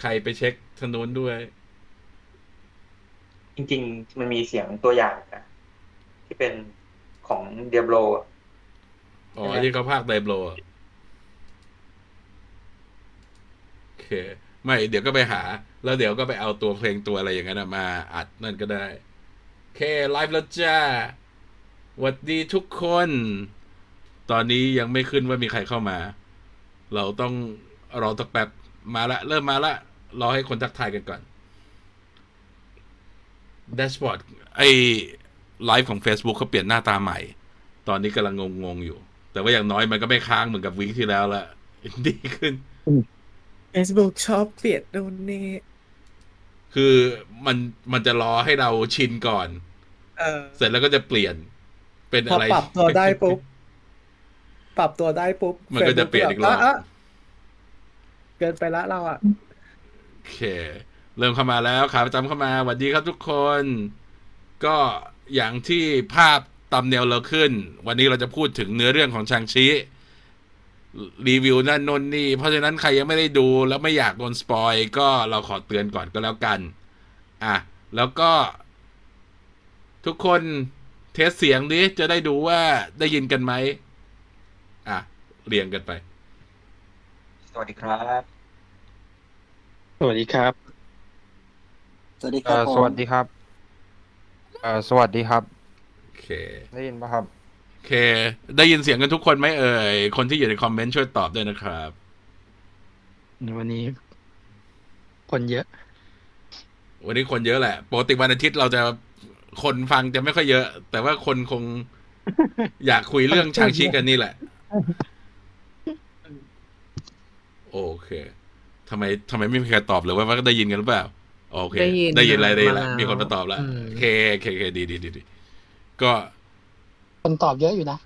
ใครไปเช็คทางนู้นด้วย จริง ๆ มันมีเสียงตัวอย่างนะที่เป็นของเดียโบอ๋อที่เขาภาคไดโบรอะโอเค ไม่ เดี๋ยวก็ไปหา แล้วเดี๋ยวก็ไปเอาตัวเพลงตัวอะไรอย่างนั้นอะมาอัดนั่นก็ได้ โอเค ไลฟ์แล้วจ้าหวัดดีทุกคน ตอนนี้ยังไม่ขึ้นว่ามีใครเข้ามา เราต้องรอตักแป๊บมาละ เริ่มมาละ รอให้คนทักทายกันก่อนแดชบอร์ดไอไลฟ์ของ Facebook เขาเปลี่ยนหน้าตาใหม่ ตอนนี้กำลังงงๆอยู่ แต่ว่าอย่างน้อยมันก็ไม่ค้างเหมือนกับวีคที่แล้วละดีขึ้น Facebook ชอบเปลี่ยนนู่นนี่คือมันมันจะรอให้เราชินก่อน เออ เสร็จแล้วก็จะเปลี่ยน เป็นพออะไรปรับตัวได้ปุ๊บปรับตัวได้ปุ๊บ มันก็จะเปลี่ยนอีกรอบะะเกินไปละเราอะโอ เค เริ่มเข้ามาแล้วขาประจำเข้ามาสวัสดีครับทุกคน ก็อย่างที่ภาพตำเนลเราขึ้น วันนี้เราจะพูดถึงเนื้อเรื่องของชางชิรีวิวนั่นนนนี่ เพราะฉะนั้นใครยังไม่ได้ดูแล้วไม่อยากโดนสปอยก็เราขอเตือนก่อนก็แล้วกัน อะ แล้วก็ ทุกคนเทสเสียงดิจะได้ดูว่าได้ยินกันไหม อะ เรียงกันไป สวัสดีครับ สวัสดีครับสวัสดีคเอ่รับอผมสวัสดีครับเอ่อสวัสดีครับ โอเค ได้ยินปะครับ โอเค ได้ยินเสียงกันทุกคนไหมเอ่ย คนที่อยู่ในคอมเมนต์ช่วยตอบด้วยนะครับ วันนี้ คนเยอะ วันนี้คนเยอะแหละ ปกติวันอาทิตย์เราจะคนฟังจะไม่ค่อยเยอะ แต่ว่าคนคง อยากคุยเรื่องชางชิกันนี่แหละ โอเค ทำไมทำไมไม่มีใครตอบเลยว่าว่าได้ยินกันหรือเปล่าโอเค ได้ยินได้ยินอะไรได้ยินมาละแล้วมีคนมาตอบแล้วอืมโอเคโอเคโอเคดีดีดีดีก็คนตอบเยอะอยู่นะ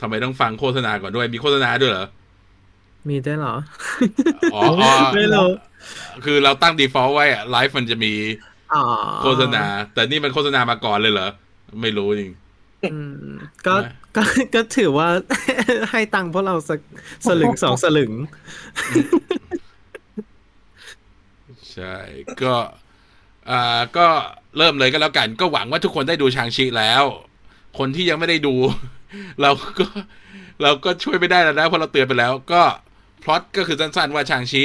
ทำไมต้องฟังโฆษณาก่อนด้วย มีโฆษณาด้วยเหรอ มีได้วยเหรออ๋ออ๋อไม่รู้คือเราตั้ง default ไว้อะไลฟ์มันจะมีอ๋อโฆษณา แต่นี่มันโฆษณามาก่อนเลยเหรอ ไม่รู้จริงอืม ก็นะก็ก็ถือว่าให้ตังค์พวกเราสักสลึงสองสลึง ใช่ ก็อ่าก็เริ่มเลยก็แล้วกัน ก็หวังว่าทุกคนได้ดูชางชิแล้ว คนที่ยังไม่ได้ดู เราก็เราก็ช่วยไม่ได้แล้วนะเพราะเราเตือนไปแล้ว ก็พล็อตก็คือสั้นๆว่าชางชิ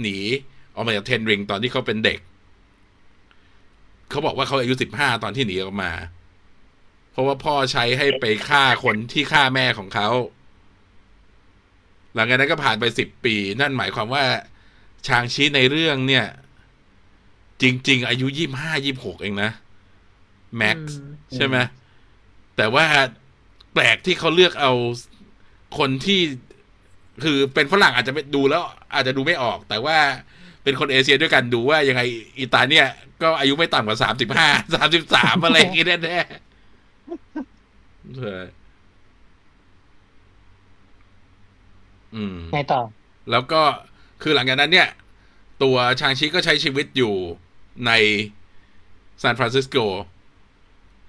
หนีออกมาจากเทนริงตอนที่เขาเป็นเด็ก เขาบอกว่าเขาอายุสิบห้าตอนที่หนีออกมา เพราะว่าพ่อใช้ให้ไปฆ่าคนที่ฆ่าแม่ของเขา หลังจากนั้นก็ผ่านไปสิบปี นั่นหมายความว่า ชางชีในเรื่องเนี่ย จริง ๆ อายุยี่ห้ายี่หกเองนะแม็กซ์อืมใช่ไหมแต่ว่าแปลกที่เขาเลือกเอาคนที่คือเป็นฝรั่งอาจจะไม่ดูแล้ว อาจจะดูไม่ออก แต่ว่าเป็นคนเอเชียด้วยกันดูว่ายังไงอีตาเนี่ย ก็อายุไม่ต่ำกว่าสามสิบห้าสามสิบสามอะไรอย่างงี้แน่ๆ ใช่อืมไงต่อ แล้วก็คือหลังจากนั้นเนี่ย ตัวชางชิก็ใช้ชีวิตอยู่ในซานฟรานซิสโก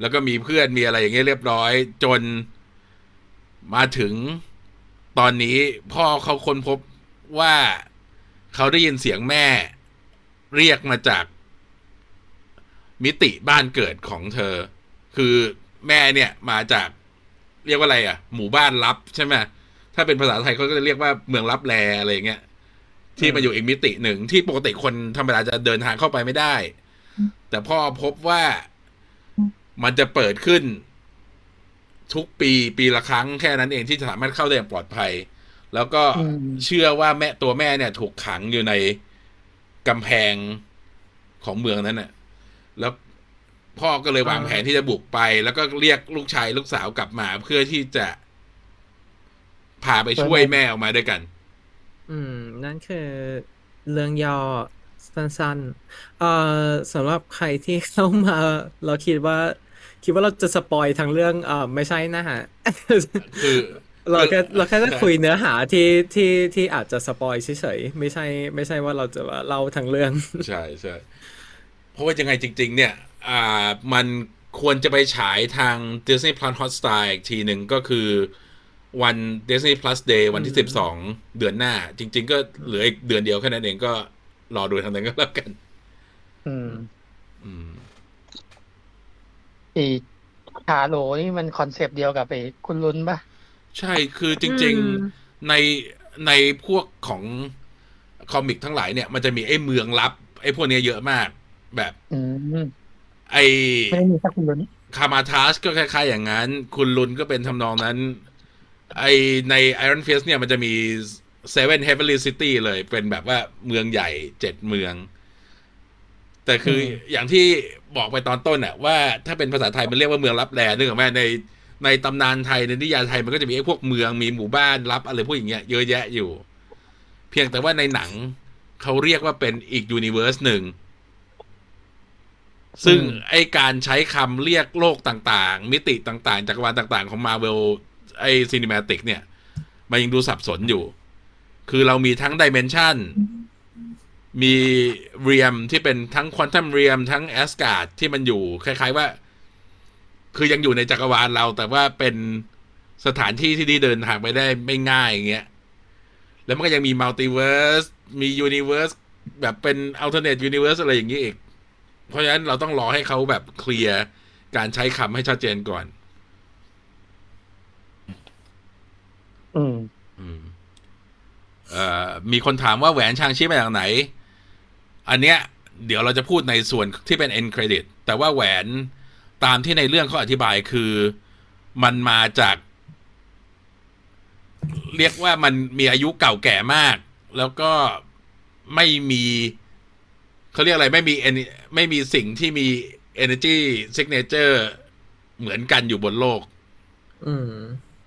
แล้วก็มีเพื่อนมีอะไรอย่างเงี้ยเรียบร้อย จนมาถึงตอนนี้พ่อเขาค้นพบว่าเขาได้ยินเสียงแม่เรียกมาจากมิติบ้านเกิดของเธอ คือ แม่เนี่ยมาจากเรียกว่าอะไรอะ หมู่บ้านลับใช่ไหมถ้าเป็นภาษาไทยเขาก็จะเรียกว่าเมืองลับแลอะไรอย่างเงี้ยที่มาอยู่อีกมิติหนึ่งที่ปกติคนธรรมดาจะเดินทางเข้าไปไม่ได้ แต่พ่อพบว่ามันจะเปิดขึ้น ทุกปีปีละครั้งแค่นั้นเองที่จะสามารถเข้าได้อย่างปลอดภัย แล้วก็อืมเชื่อว่าแม่ตัวแม่เนี่ย ถูกขังอยู่ในกำแพงของเมืองนั้นน่ะ แล้ว พ่อก็เลยวางแผนที่จะบุกไป แล้วก็เรียกลูกชายลูกสาวกลับมา เพื่อที่จะ พาไปช่วยแม่ออกมาด้วยกัน อืม นั่นคือเรื่องย่อสั้นๆเอ่อสำหรับใครที่เข้ามา เราคิดว่า คิดว่าเราจะ spoil ทั้งเรื่องเอ่อไม่ใช่นะฮะคือเราแค่เราแค่จะคุยเนื้อหาที่ที่ที่อาจจะ spoil เฉยๆไม่ใช่ ไม่ใช่ว่าเราจะว่าเล่าทั้งเรื่อง ใช่ใช่เพราะว่ายังไงจริง ๆ เนี่ย อ่ามันควรจะไปฉายทาง Disney Plus Hotstar อีกทีหนึ่งก็คือวัน Disney Plus Day วันที่อืมสิบสองเดือนหน้า จริง ๆ ก็เหลืออีกเดือนเดียวแค่นั้นเองก็รอดูทางนั้นก็แล้วกัน อืม อืมไอีฮาโลนี่มันคอนเซปต์เดียวกับไอ้คุณลุนปะใช่คือจริงอืมๆในในพวกของคอมิกทั้งหลายเนี่ย มันจะมีไอ้เมืองลับ ไอ้พวกเนี้ยเยอะมาก แบบอืม ไอ้ไม่ได้มีแค่คุณลุนคามาทัสก็คล้ายๆ อย่างนั้น คุณลุนก็เป็นทำนองนั้น ไอใน Iron Fist เนี่ยมันจะมี Seven Heavenly City เลยเป็นแบบว่าเมืองใหญ่เจ็ดเมือง แต่คือออย่างที่บอกไปตอนต้นอะว่าถ้าเป็นภาษาไทยมันเรียกว่าเมืองลับแลนึกออกไหมในในตำนานไทยในนิยายไทยมันก็จะมีไอ้พวกเมืองมีหมู่บ้านลับอะไรพวกอย่างเงี้ยเยอะแยะอยู่ เพียงแต่ว่าในหนังเขาเรียกว่าเป็นอีก universe หนึ่ง ซึ่งไอการใช้คำเรียกโลกต่างๆ มิติต่างๆ จักรวาลต่างๆ ของมาเวลไอ cinematic เนี่ย มันยังดูสับสนอยู่ คือเรามีทั้ง dimensionมี realm ที่เป็นทั้ง Quantum Realm ทั้งแอสการ์ดที่มันอยู่ คล้าย ๆว่า คือยังอยู่ในจักรวาลเรา แต่ว่าเป็นสถานที่ที่ดีเดินทางไปได้ไม่ง่ายอย่างเงี้ย แล้วมันก็ยังมี multiverse มี universe แบบเป็น alternate universe อะไรอย่างนี้อีก เพราะฉะนั้นเราต้องรอให้เขาแบบเคลียร์การใช้คำให้ชัดเจนก่อน อืม อืมเอ่อมีคนถามว่าแหวนชางชิมาจากไหน อันเนี้ย เดี๋ยวเราจะพูดในส่วนที่เป็น end credit แต่ว่าแหวนตามที่ในเรื่องเขาอธิบายคือมันมาจาก เรียกว่ามันมีอายุเก่าแก่มาก แล้วก็ไม่มี เขาเรียกอะไรไม่มี en- ไม่มีสิ่งที่มี energy signature เหมือนกันอยู่บนโลก อืม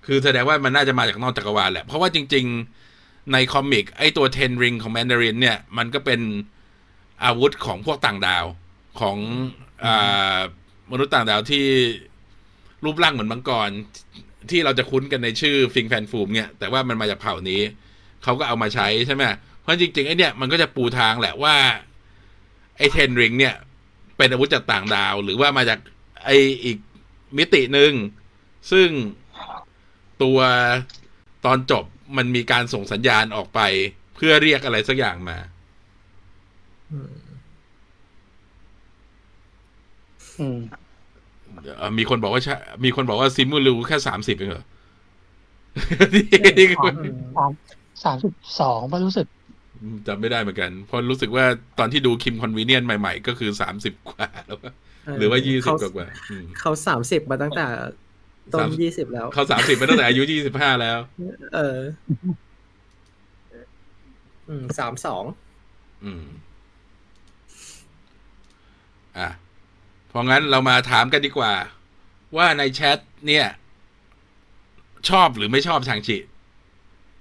คือแสดงว่ามันน่าจะมาจากนอกจักรวาลแหละ เพราะว่าจริง ๆ ในคอมิก ไอตัว Ten Ring ของแมนดารินเนี่ย มันก็เป็นอาวุธของพวกต่างดาวของอ่ามนุษย์ต่างดาวที่รูปร่างเหมือนมังกร ที่เราจะคุ้นกันในชื่อฟิงแฟนฟูมเนี่ย แต่ว่ามันมาจากเผ่านี้ เขาก็เอามาใช้ใช่ไหมเพราะจริงๆไอเนี่ยมันก็จะปูทางแหละว่า ไอเทนริงเนี่ย เป็นอาวุธจากต่างดาว หรือว่ามาจากไออีกมิติหนึ่ง ซึ่งตัวตอนจบมันมีการส่งสัญญาณออกไป เพื่อเรียกอะไรสักอย่างมาอืมเอ่อมีคนบอกว่าใช่มีคนบอกว่าซิมูลูแค่สามสิบเองเหรอนี่คือสามสามสิบสองป่ะรู้สึก จำไม่ได้เหมือนกันเพราะรู้สึกว่าตอนที่ดูคิมคอนวีเนียนใหม่ ๆ ก็คือสามสิบกว่าแล้วอะหรือว่ายี่สิบเขากว่าๆอืมเขาสามสิบมาตั้งแต่ต้นสามยี่สิบแล้ว เขาสามสิบไปตั้งแต่อายุยี่สิบห้าแล้ว เอออืมสามสองอืมอะเพราะงั้นเรามาถามกันดีกว่า ว่าในแชทเนี่ย ชอบหรือไม่ชอบชางชิ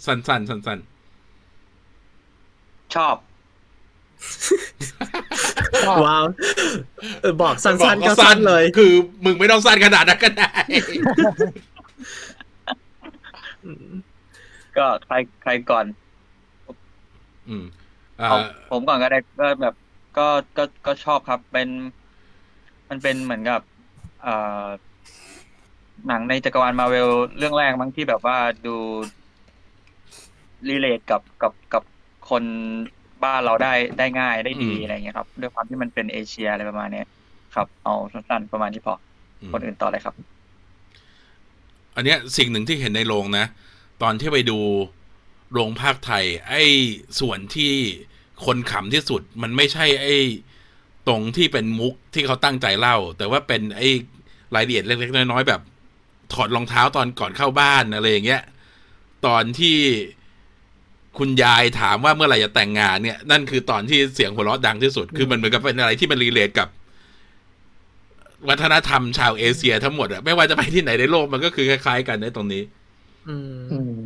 สั้นๆสั้น ชอบ ว้าวเออบอกๆสั้นๆบอกก็สั้นเลย คือ มึงไม่ต้องสั้นขนาดนั้นก็ได้ ก็ใครใครก่อน อืมอ่าเอาผมก่อนก็ได้ก็แบบก็ก็ก็ชอบครับเป็น มันเป็นเหมือนกับเอ่อหนังในจักรวาลมาเวลเรื่องแรกมั้งที่แบบว่าดูรีเลทกับกับกับ คนบ้านเราได้ได้ง่ายได้ดีอืมอะไรเงี้ยครับด้วยความที่มันเป็นเอเชียอะไรประมาณเนี้ยครับ เอาสั้นๆประมาณนี้พออคนอื่นต่อเลยครับ อันเนี้ยสิ่งหนึ่งที่เห็นในโรงนะ ตอนที่ไปดูโรงภาคไทย ไอ้ส่วนที่คนขำที่สุด มันไม่ใช่ไอ้ตรงที่เป็นมุกที่เขาตั้งใจเล่า แต่ว่าเป็นไอ้รายละเอียดเล็กๆน้อยๆแบบ ถอดรองเท้าตอนก่อนเข้าบ้านอะไรอย่างเงี้ย ตอนที่ คุณยายถามว่าเมื่อไหร่จะแต่งงานเนี่ยนั่นคือตอนที่เสียงหัวเราะดังที่สุด คือมันเหมือนกับเป็นอะไรที่มันรีเลทกับ วัฒนธรรมชาวเอเชียทั้งหมดอะไม่ว่าจะไปที่ไหนในโลกมันก็คือคล้ายๆกันในตรงนี้ อืมอืม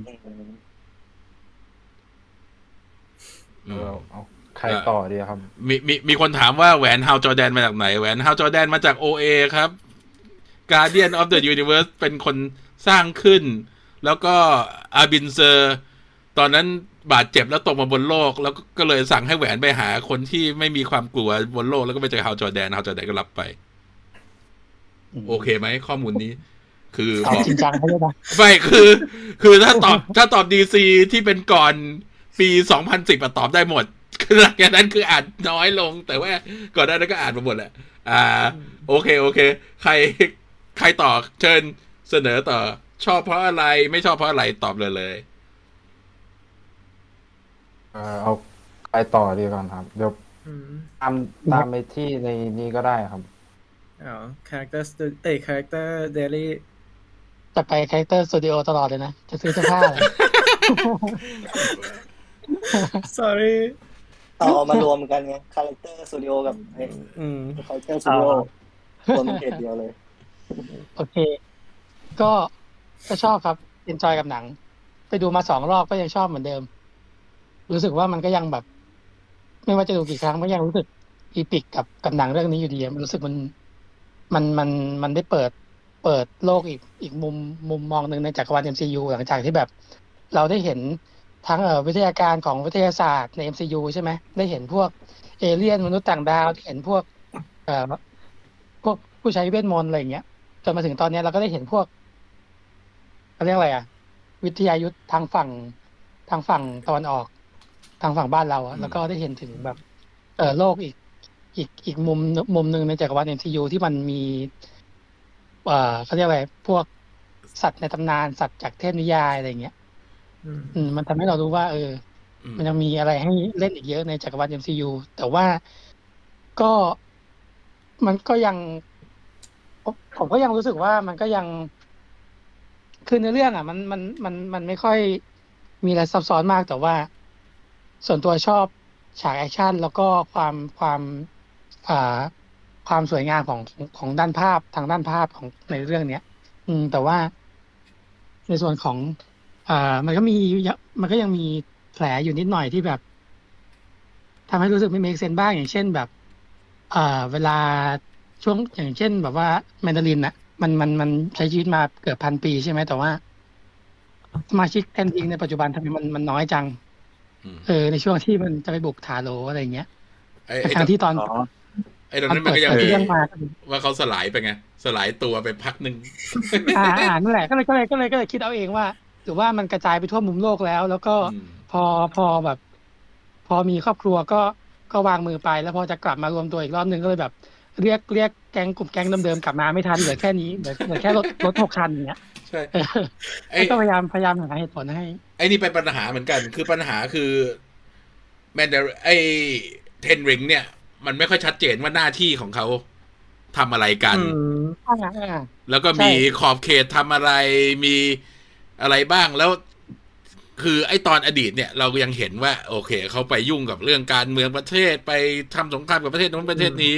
อืเอมอเอาใครต่อดีครับ มีมีมีคนถามว่าแหวนฮาวจอแดนมาจากไหน แหวนฮาวจอแดนมาจาก OA ครับ Guardian of the Universe เป็นคนสร้างขึ้น แล้วก็อาบินเซอร์ ตอนนั้น บาดเจ็บแล้วตกมาบนโลก แล้วก็ก็เลยสั่งให้แหวนไปหาคนที่ไม่มีความกลัวบนโลกแล้วก็ไปเจอฮาวจอแดนฮาวจอแดนก็รับไป โอเคไหมข้อมูลนี้ คือตอบบอกจริงจังเขาเลยนะไม่คือ คือถ้าตอบถ้าตอบดีซีที่เป็นก่อนปีสองพันสิบตอบได้หมดคือหลังจากนั้นคืออ่านน้อยลง แต่ว่าก่อนหน้านั้นก็อ่านมาหมดแหละอ่า โอเคโอเค ใครใครต่อเชิญเสนอต่อชอบเพราะอะไรไม่ชอบเพราะอะไรตอบเลยเลย เอ่อเอาไปต่อดีก่อนครับ เดี๋ยวอืมตามตามไปที่ในนี้ก็ได้ครับ อ๋อ character stu- เอ้ย character daily จะไป Character Studio ตลอดเลยนะ จะซื้อเสื้อผ้าเลย sorry เอาเอามารวมกันไง Character Studio กับไอ้อืม Character Studioรวมเป็นเพจเดียวเลย โอเค ก็ก็ชอบครับ enjoy กับหนัง ไปดูมาสองรอบก็ยังชอบเหมือนเดิม รู้สึกว่ามันก็ยังแบบ ไม่ว่าจะดูกี่ครั้งก็ยังรู้สึกอีปิกกับกับหนังเรื่องนี้อยู่ดีมันรู้สึกมันมันมันมันได้เปิดเปิดโลกอีกอีกมุมมุมมองหนึ่งในจักรวาล MCU หลังจากที่แบบ เราได้เห็นทั้งเออวิทยาการของวิทยาศาสตร์ใน MCU ใช่ไหมได้เห็นพวกเอเลี่ยนมนุษย์ต่างดาวเห็นพวกเอ่อพวกผู้ใช้เวทมนต์อะไรอย่างเงี้ยจนมาถึงตอนนี้เราก็ได้เห็นพวกเขาเรียกอะไรอะวิทยายุทธทางฝั่งทางฝั่งตะวันออก ทางฝั่งบ้านเราอะอืมแล้วก็ได้เห็นถึงแบบเออโลกอีก อีกอีกมุมมุมหนึ่งในจักรวาล MCU ที่มันมี เอ่อเขาเรียกอะไรพวกสัตว์ในตำนานสัตว์จากเทพนิยายอะไรอย่างเงี้ยอืมอืมมันทำให้เรารู้ว่า เอออืมมันยังมีอะไรให้เล่นอีกเยอะในจักรวาล MCU แต่ว่าก็มันก็ยัง ผมผมก็ยังรู้สึกว่ามันก็ยังคือในอเรื่องอะ มันมันมันมันไม่ค่อยมีอะไรซับซ้อนมากแต่ว่า ส่วนตัวชอบฉากแอคชั่นแล้วก็ความความอ่าความสวยงามของของด้านภาพทางด้านภาพของในเรื่องเนี้ย อืม แต่ว่าในส่วนของอ่ามันก็มีมันก็ยังมีแผลอยู่นิดหน่อยที่แบบทำให้รู้สึกไม่ make sense บ้างอย่างเช่นแบบอ่าเวลาช่วงอย่างเช่น แบบว่าแมนดารินอะมันมันมันใช้ชีวิตมาเกือบพันปีใช่ไหมแต่ว่าสมาชิกแทนทิงในปัจจุบันทำไมมันมันน้อยจัง เออในช่วงที่มันจะไปบุกถาโลอะไรอย่างเงี้ยไอ้แต่ไอ้ทางที่ตอนอ๋อไอ้ตอนนั้นตมันเปิดก็ยังเผยมีเรื่องมาก็ดีว่าเขาสลายไปไง สลายตัวไปพักหนึ่งอ่าอ่านั่นแหละก็เลยก็เลยก็เลยก็เลยคิดเอาเองว่าหรือว่ามันกระจายไปทั่วมุมโลกแล้ว แล้วก็อืมพอพอแบบ พอมีครอบครัวก็ก็วางมือไป แล้วพอจะกลับมารวมตัวอีกรอบนึงก็เลยแบบ เรียกเรียกแก๊งกลุ่มแก๊งเดิมๆกลับมาไม่ทันเหลือแค่นี้เหลือเหลือแค่รถรถหกคันอย่างเงี้ย ใช่เออไอ้ก็พยายามพยายามหาเหตุผลให้ ไอ้นี่เป็นปัญหาเหมือนกัน คือปัญหาคือแมนเดไอ้เทนริงเนี่ย มันไม่ค่อยชัดเจนว่าหน้าที่ของเขาทำอะไรกันอืมอ่าอ่าแล้วก็มีขอบเขตทำอะไร มีอะไรบ้าง แล้ว คือไอ้ตอนอดีตเนี่ย เรายังเห็นว่า โอเค เขาไปยุ่งกับเรื่องการเมืองประเทศ ไปทำสงครามกับประเทศนู้นประเทศนี้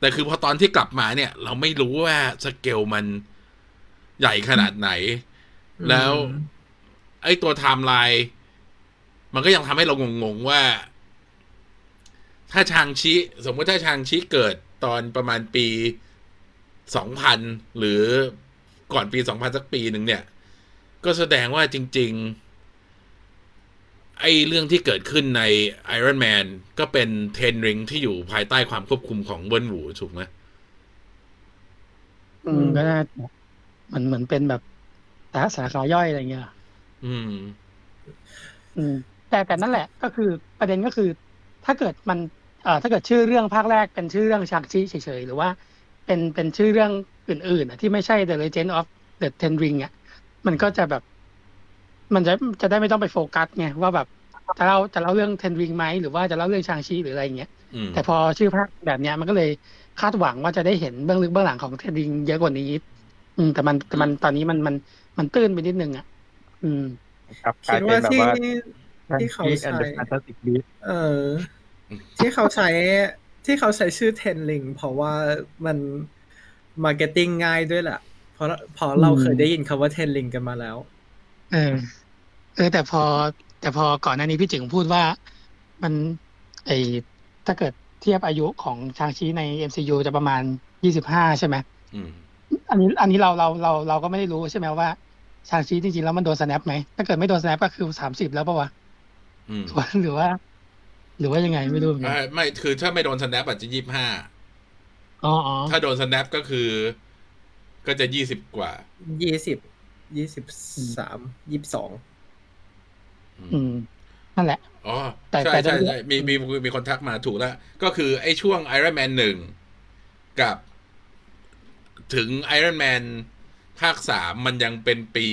แต่คือพอตอนที่กลับมาเนี่ย เราไม่รู้ว่าสเกลมัน ใหญ่ขนาดไหน แล้ว ไอ้ตัวไทม์ไลน์มันก็ยังทำให้เรางงๆว่า ถ้าชางชิสมมติถ้าชางชิเกิดตอนประมาณปีสองพันหรือก่อนปีสองพันสักปีหนึ่งเนี่ย ก็แสดงว่าจริง ๆ ไอ้เรื่องที่เกิดขึ้นใน Iron Man ก็เป็นเทนริงที่อยู่ภายใต้ความควบคุมของเวิร์นหวูถูกไหมอืมก็น่าเห มือนเหมือนเป็นแบบสาสาขาย่อยอะไรเงี้ยอืม อืม แต่แต่นั่นแหละก็คือประเด็นก็คือ ถ้าเกิดมันเอ่อถ้าเกิดชื่อเรื่องภาคแรกเป็นชื่อเรื่องชางชีเฉยๆหรือว่า เป็นเป็นชื่อเรื่องอื่นๆอะที่ไม่ใช่ The Legend of the Ten Ring อะมันก็จะแบบ มันจะจะได้ไม่ต้องไปโฟกัสไงว่าแบบจะเล่าจะเล่าเรื่อง Ten Ring ไหมหรือว่าจะเล่าเรื่องชางชีหรืออะไรอย่างเงี้ยอืมแต่พอชื่อภาคแบบเนี้ยมันก็เลยคาดหวังว่าจะได้เห็นเบื้องลึกเบื้องหลังของ Ten Ring เยอะกว่านี้ อืมแต่มันแต่มันตอนนี้มันมันมันตื้นไปนิดนึงอะ อืม ครับกคิลายดเป็นว่าแบบที่ว่าที่เขาแอนใช้เดอร์แฟนตาสติกบีเออ ที่เขาใช้ที่เขาใช้ชื่อเทนลิงเพราะว่ามันมาร์เก็ตติ้งง่ายด้วยแหละเพราะเพราะเราเคยได้ยินคำว่าเทนลิงกันมาแล้ว เออ เออ แต่พอ แต่พอก่อนหน้านี้พี่จึงพูดว่ามัน ไอถ้าเกิดเทียบอายุของชางชีใน MCU จะประมาณยี่สิบห้าใช่ไหมอืม อันนี้อันนี้เราเราเราเราก็ไม่ได้รู้ใช่ไหมว่าชางชีจริงๆแล้วมันโดนสแนปไหมถ้าเกิดไม่โดนสแนปก็คือสามสิบแล้วปะวะอืมหรือว่า หรือว่ายังไงไม่รู้เหมือนกันอ่าไม่คือถ้าไม่โดนสแนปอาจจะยี่ห้าอ๋ออ๋อถ้าโดนสแนปก็คือ ก็จะยี่สิบกว่ายี่สิบยี่สิบสามยี่สิบสองอืมนั่นแหละอ๋อแต่ใช่แต่ใช่แต่ใช่มีมีมีมีคนทักมาถูกแล้ว ก็คือไอ้ช่วง Iron Man หนึ่งกับ ถึง Iron Man ภาคสามมันยังเป็นปี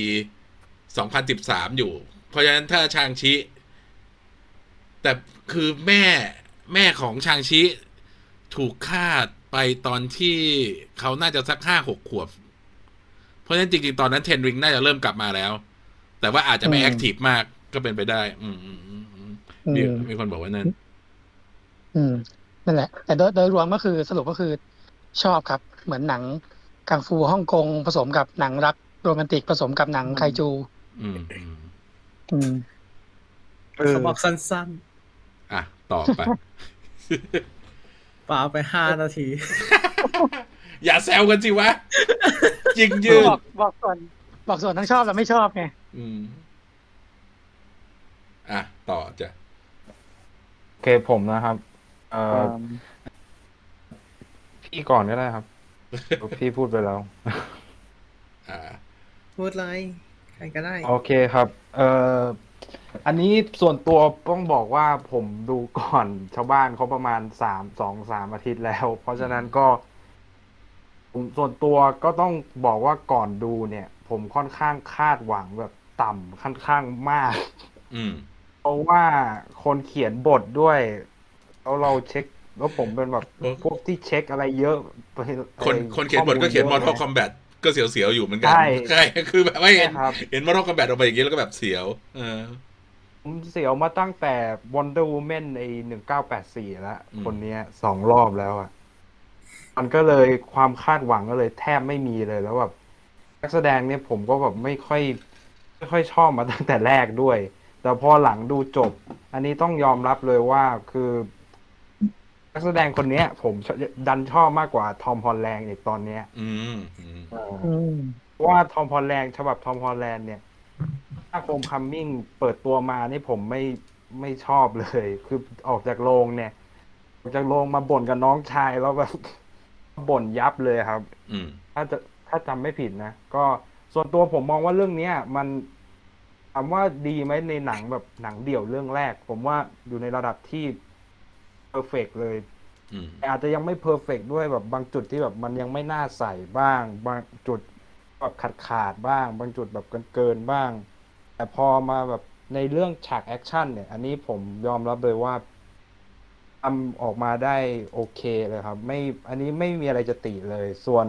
สองพันสิบสามอยู่ เพราะฉะนั้นถ้า Shang-Chi แต่คือแม่แม่ของ Shang-Chi ถูกฆ่าไปตอนที่เขาน่าจะสักห้าหกขวบ เพราะฉะนั้นจริง ๆ ตอนนั้น Ten Rings น่าจะเริ่มกลับมาแล้ว แต่ว่าอาจจะไม่อืม active มากก็เป็นไปได้ อืมอืมอืมอืมอืมีมมีคนบอกว่านั่น อืม นั่นแหละ แต่โดยโดยรวมก็คือสรุปก็คือชอบครับ เหมือนหนัง กังฟูฮ่องกงผสมกับหนังรักโรแมนติกผสมกับหนังไคจู อืมอืมอืมเขาบอกสั้นอะ ต่อไปๆปาไปห้านาที อย่าแซวกันสิวะยิงยืนบอกบอกส่วน บอกส่วนทั้งชอบและไม่ชอบไงอืมอะ ต่อจ้ะโอเคผมนะครับ เอ่อพี่ก่อนก็ได้ครับ พี่พูดไปแล้ว อ่า พูดไรใครก็ได้ โอเคครับ เอ่อ อันนี้ส่วนตัวต้องบอกว่าผมดูก่อนชาวบ้านเขาประมาณสามสองสามอาทิตย์แล้ว เพราะฉะนั้นก็ผมส่วนตัวก็ต้องบอกว่าก่อนดูเนี่ย ผมค่อนข้างคาดหวังแบบต่ำค่อนข้างมาก อืม เพราะว่าคนเขียนบทด้วยแล้วเราเช็ค แล้วผมเป็นแบบโอ้พวกที่เช็คอะไรเยอะไปคนไอ้คนเขียนบทก็เขียนข้อ Mortal ล Kombat ก็เสียวๆอยู่เหมือนกัใช่ใช่คือแบบว่าเห็นใช่ครับเห็น Mortal Kombat ออกมาอย่างนี้แล้วก็แบบเสียวเออผมเสียวมาตั้งแต่ Wonder Woman ในหนึ่งเก้าแปดสี่แล้วอืมคนเนี้ยสองรอบแล้วอะ มันก็เลยความคาดหวังก็เลยแทบไม่มีเลยแล้วแบบนักแสดงเนี่ยผมก็แบบไม่ค่อย ไม่ค่อยชอบมาตั้งแต่แรกด้วย แต่พอหลังดูจบ อันนี้ต้องยอมรับเลยว่าคือ นักแสดงคนเนี้ย ผมดันชอบมากกว่า Tom Holland อีกตอนเนี้ยอืมอืมอืมเพราะว่า Tom Holland ฉบับ Tom Holland เนี่ยถ้า Homecoming เปิดตัวมานี่ผมไม่ไม่ชอบเลย คือออกจากโรงเนี่ยออกจากโรงมาบ่นกับน้องชายแล้วแบบบ่นยับเลยครับอืมถ้าจะถ้าจำไม่ผิดนะ ก็ส่วนตัวผมมองว่าเรื่องเนี้ย มันถามว่าดีไหมในหนังแบบหนังเดี่ยวเรื่องแรก ผมว่าอยู่ในระดับที่ perfect เลยอืมแต่อาจจะยังไม่ perfect ด้วยแบบบางจุดที่แบบมันยังไม่น่าใส่บ้าง บางจุดแบบขาดขาดๆบ้าง บางจุดแบบเกินเกินๆบ้าง แต่พอมาแบบในเรื่องฉากแอคชั่นเนี่ย อันนี้ผมยอมรับเลยว่าทำออกมาได้โอเคเลยครับ ไม่อันนี้ไม่มีอะไรจะติเลย ส่วน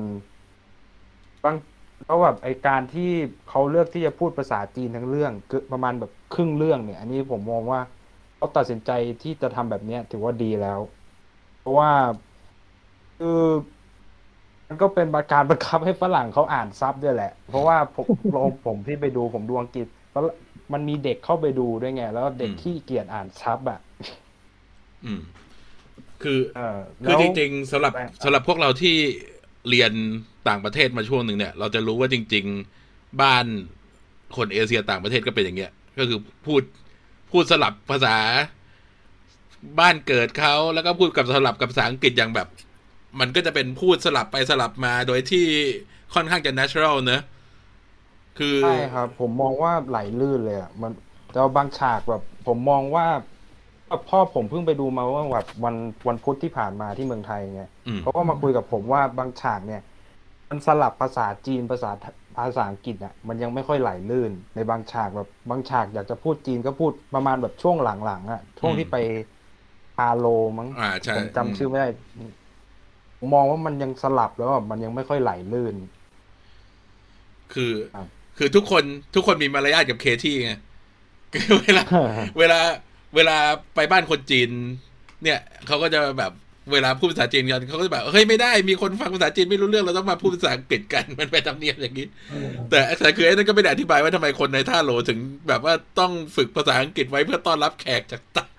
บางแล้วแบบไอการที่เขาเลือกที่จะพูดภาษาจีนทั้งเรื่องคือประมาณแบบครึ่งเรื่องเนี่ย อันนี้ผมมองว่า เขาตัดสินใจที่จะทำแบบเนี้ย ถือว่าดีแล้ว เพราะว่าคือมันก็เป็นการบังคับให้ฝรั่งเขาอ่านซับด้วยแหละ เพราะว่าผมโรงผมที่ไปดูผมดูอังกฤษแล้วมันมีเด็กเข้าไปดูด้วยไง แล้วเด็กอืมขี้เกียจอ่านซับอะอืม คือเออคือแล้วจริงๆสำหรับแปลกสำหรับพวกเราที่เรียนต่างประเทศมาช่วงหนึ่งเนี่ย เราจะรู้ว่าจริง ๆ บ้านคนเอเชียต่างประเทศก็เป็นอย่างเงี้ย ก็คือพูด พูดสลับภาษาบ้านเกิดเขาแล้วก็พูดกับสลับกับภาษาอังกฤษอย่างแบบ มันก็จะเป็นพูดสลับไปสลับมาโดยที่ค่อนข้างจะ natural เนอะคือใช่ครับ ผมมองว่าไหลลื่นเลยอะมันแต่ว่าบางฉากแบบผมมองว่าพ่อผมเพิ่งไปดูมาว่าแบบวันวันพุธที่ผ่านมาที่เมืองไทยไงอืมเขาก็มาคุยกับผมว่าบางฉากเนี่ย มันสลับภาษาจีนภาษา ภาษาอังกฤษอะมันยังไม่ค่อยไหลลื่นในบางฉากแบบบางฉากอยากจะพูดจีนก็พูดประมาณแบบช่วงหลังๆอะช่วงที่ไปพาโลมั้งอ่าใช่ผมจำชื่อไม่ได้ผมมองว่ามันยังสลับแล้วแบบมันยังไม่ค่อยไหลลื่น คือครับคือทุกคนทุกคนมีมารยาทกับเคที่ไงคือเวลา เวลาเวลาไปบ้านคนจีน เนี่ยเขาก็จะแบบ เวลาพูดภาษาจีนกันเขาก็จะแบบเฮ้ยไม่ได้มีคนฟังภาษาจีนไม่รู้เรื่องเราต้องมาพูดภาษาอังกฤษกันมันเป็นธรรมเนียมอย่างนี้ แต่แต่คือไอ้นั่นก็ไม่ได้อธิบายว่าทำไมคนในท่าโหลถึงแบบว่าต้องฝึกภาษาอังกฤษไว้เพื่อต้อนรับแขกจากต่าง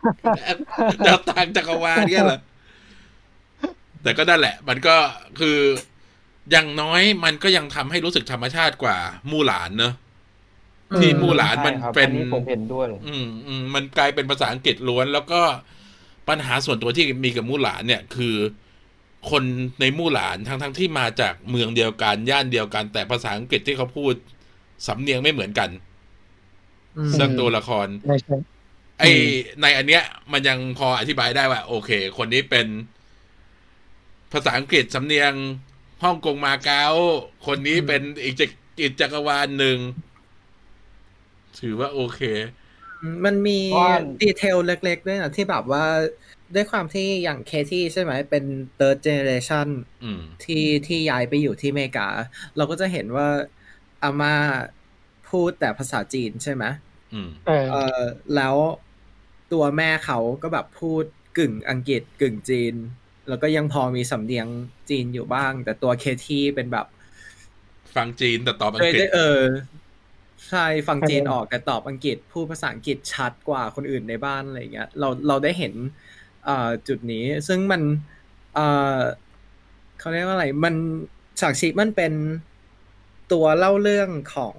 จากต่างจักรวาลเนี่ยเหรอแต่ก็นั่นแหละ มันก็คืออย่างน้อยมันก็ยังทำให้รู้สึกธรรมชาติกว่ามู่หลานเนอะที่มู่หลานมันใช่ครับเป็นอัผมเห็นด้วย อืมอืมมันกลายเป็นภาษาอังกฤษล้วนแล้วก็ ปัญหาส่วนตัวที่มีกับมู่หลานเนี่ยคือคนในมู่หลานทั้งทั้งที่มาจากเมืองเดียวกันย่านเดียวกัน แต่ภาษาอังกฤษที่เขาพูดสำเนียงไม่เหมือนกันอืมสักตัวละครใช่ใช่ไอในอันเนี้ย มันยังพออธิบายได้ว่า โอเค คนนี้เป็น ภาษาอังกฤษสำเนียงฮ่องกงมาเก๊าคนนี้เป็นอีกจักอีกจักรวาลหนึ่งถือว่าโอเค มันมีว่าดีเทลเล็กๆด้วยนะที่แบบว่าด้วยความที่อย่างเคที่ใช่ไหมเป็น third generation อืมที่ที่ย้ายไปอยู่ที่อเมริกา เราก็จะเห็นว่าอาม่าพูดแต่ภาษาจีนใช่ไหมอืมเออเออแล้วตัวแม่เขาก็แบบพูดกึ่งอังกฤษกึ่งจีน แล้วก็ยังพอมีสำเนียงจีนอยู่บ้าง แต่ตัวเคที่เป็นแบบ ฟังจีนแต่ตอบอังด้วยกฤษด้วยเออ ใช่ฟังจีนเออออกแต่ตอบอังกฤษพูดภาษาอังกฤษชัดกว่าคนอื่นในบ้านอะไรเงี้ยเราเราได้เห็นเอ่อจุดนี้ซึ่งมันเอ่อเขาเรียกว่าอะไร มัน Shang-Chi มันเป็นตัวเล่าเรื่องของ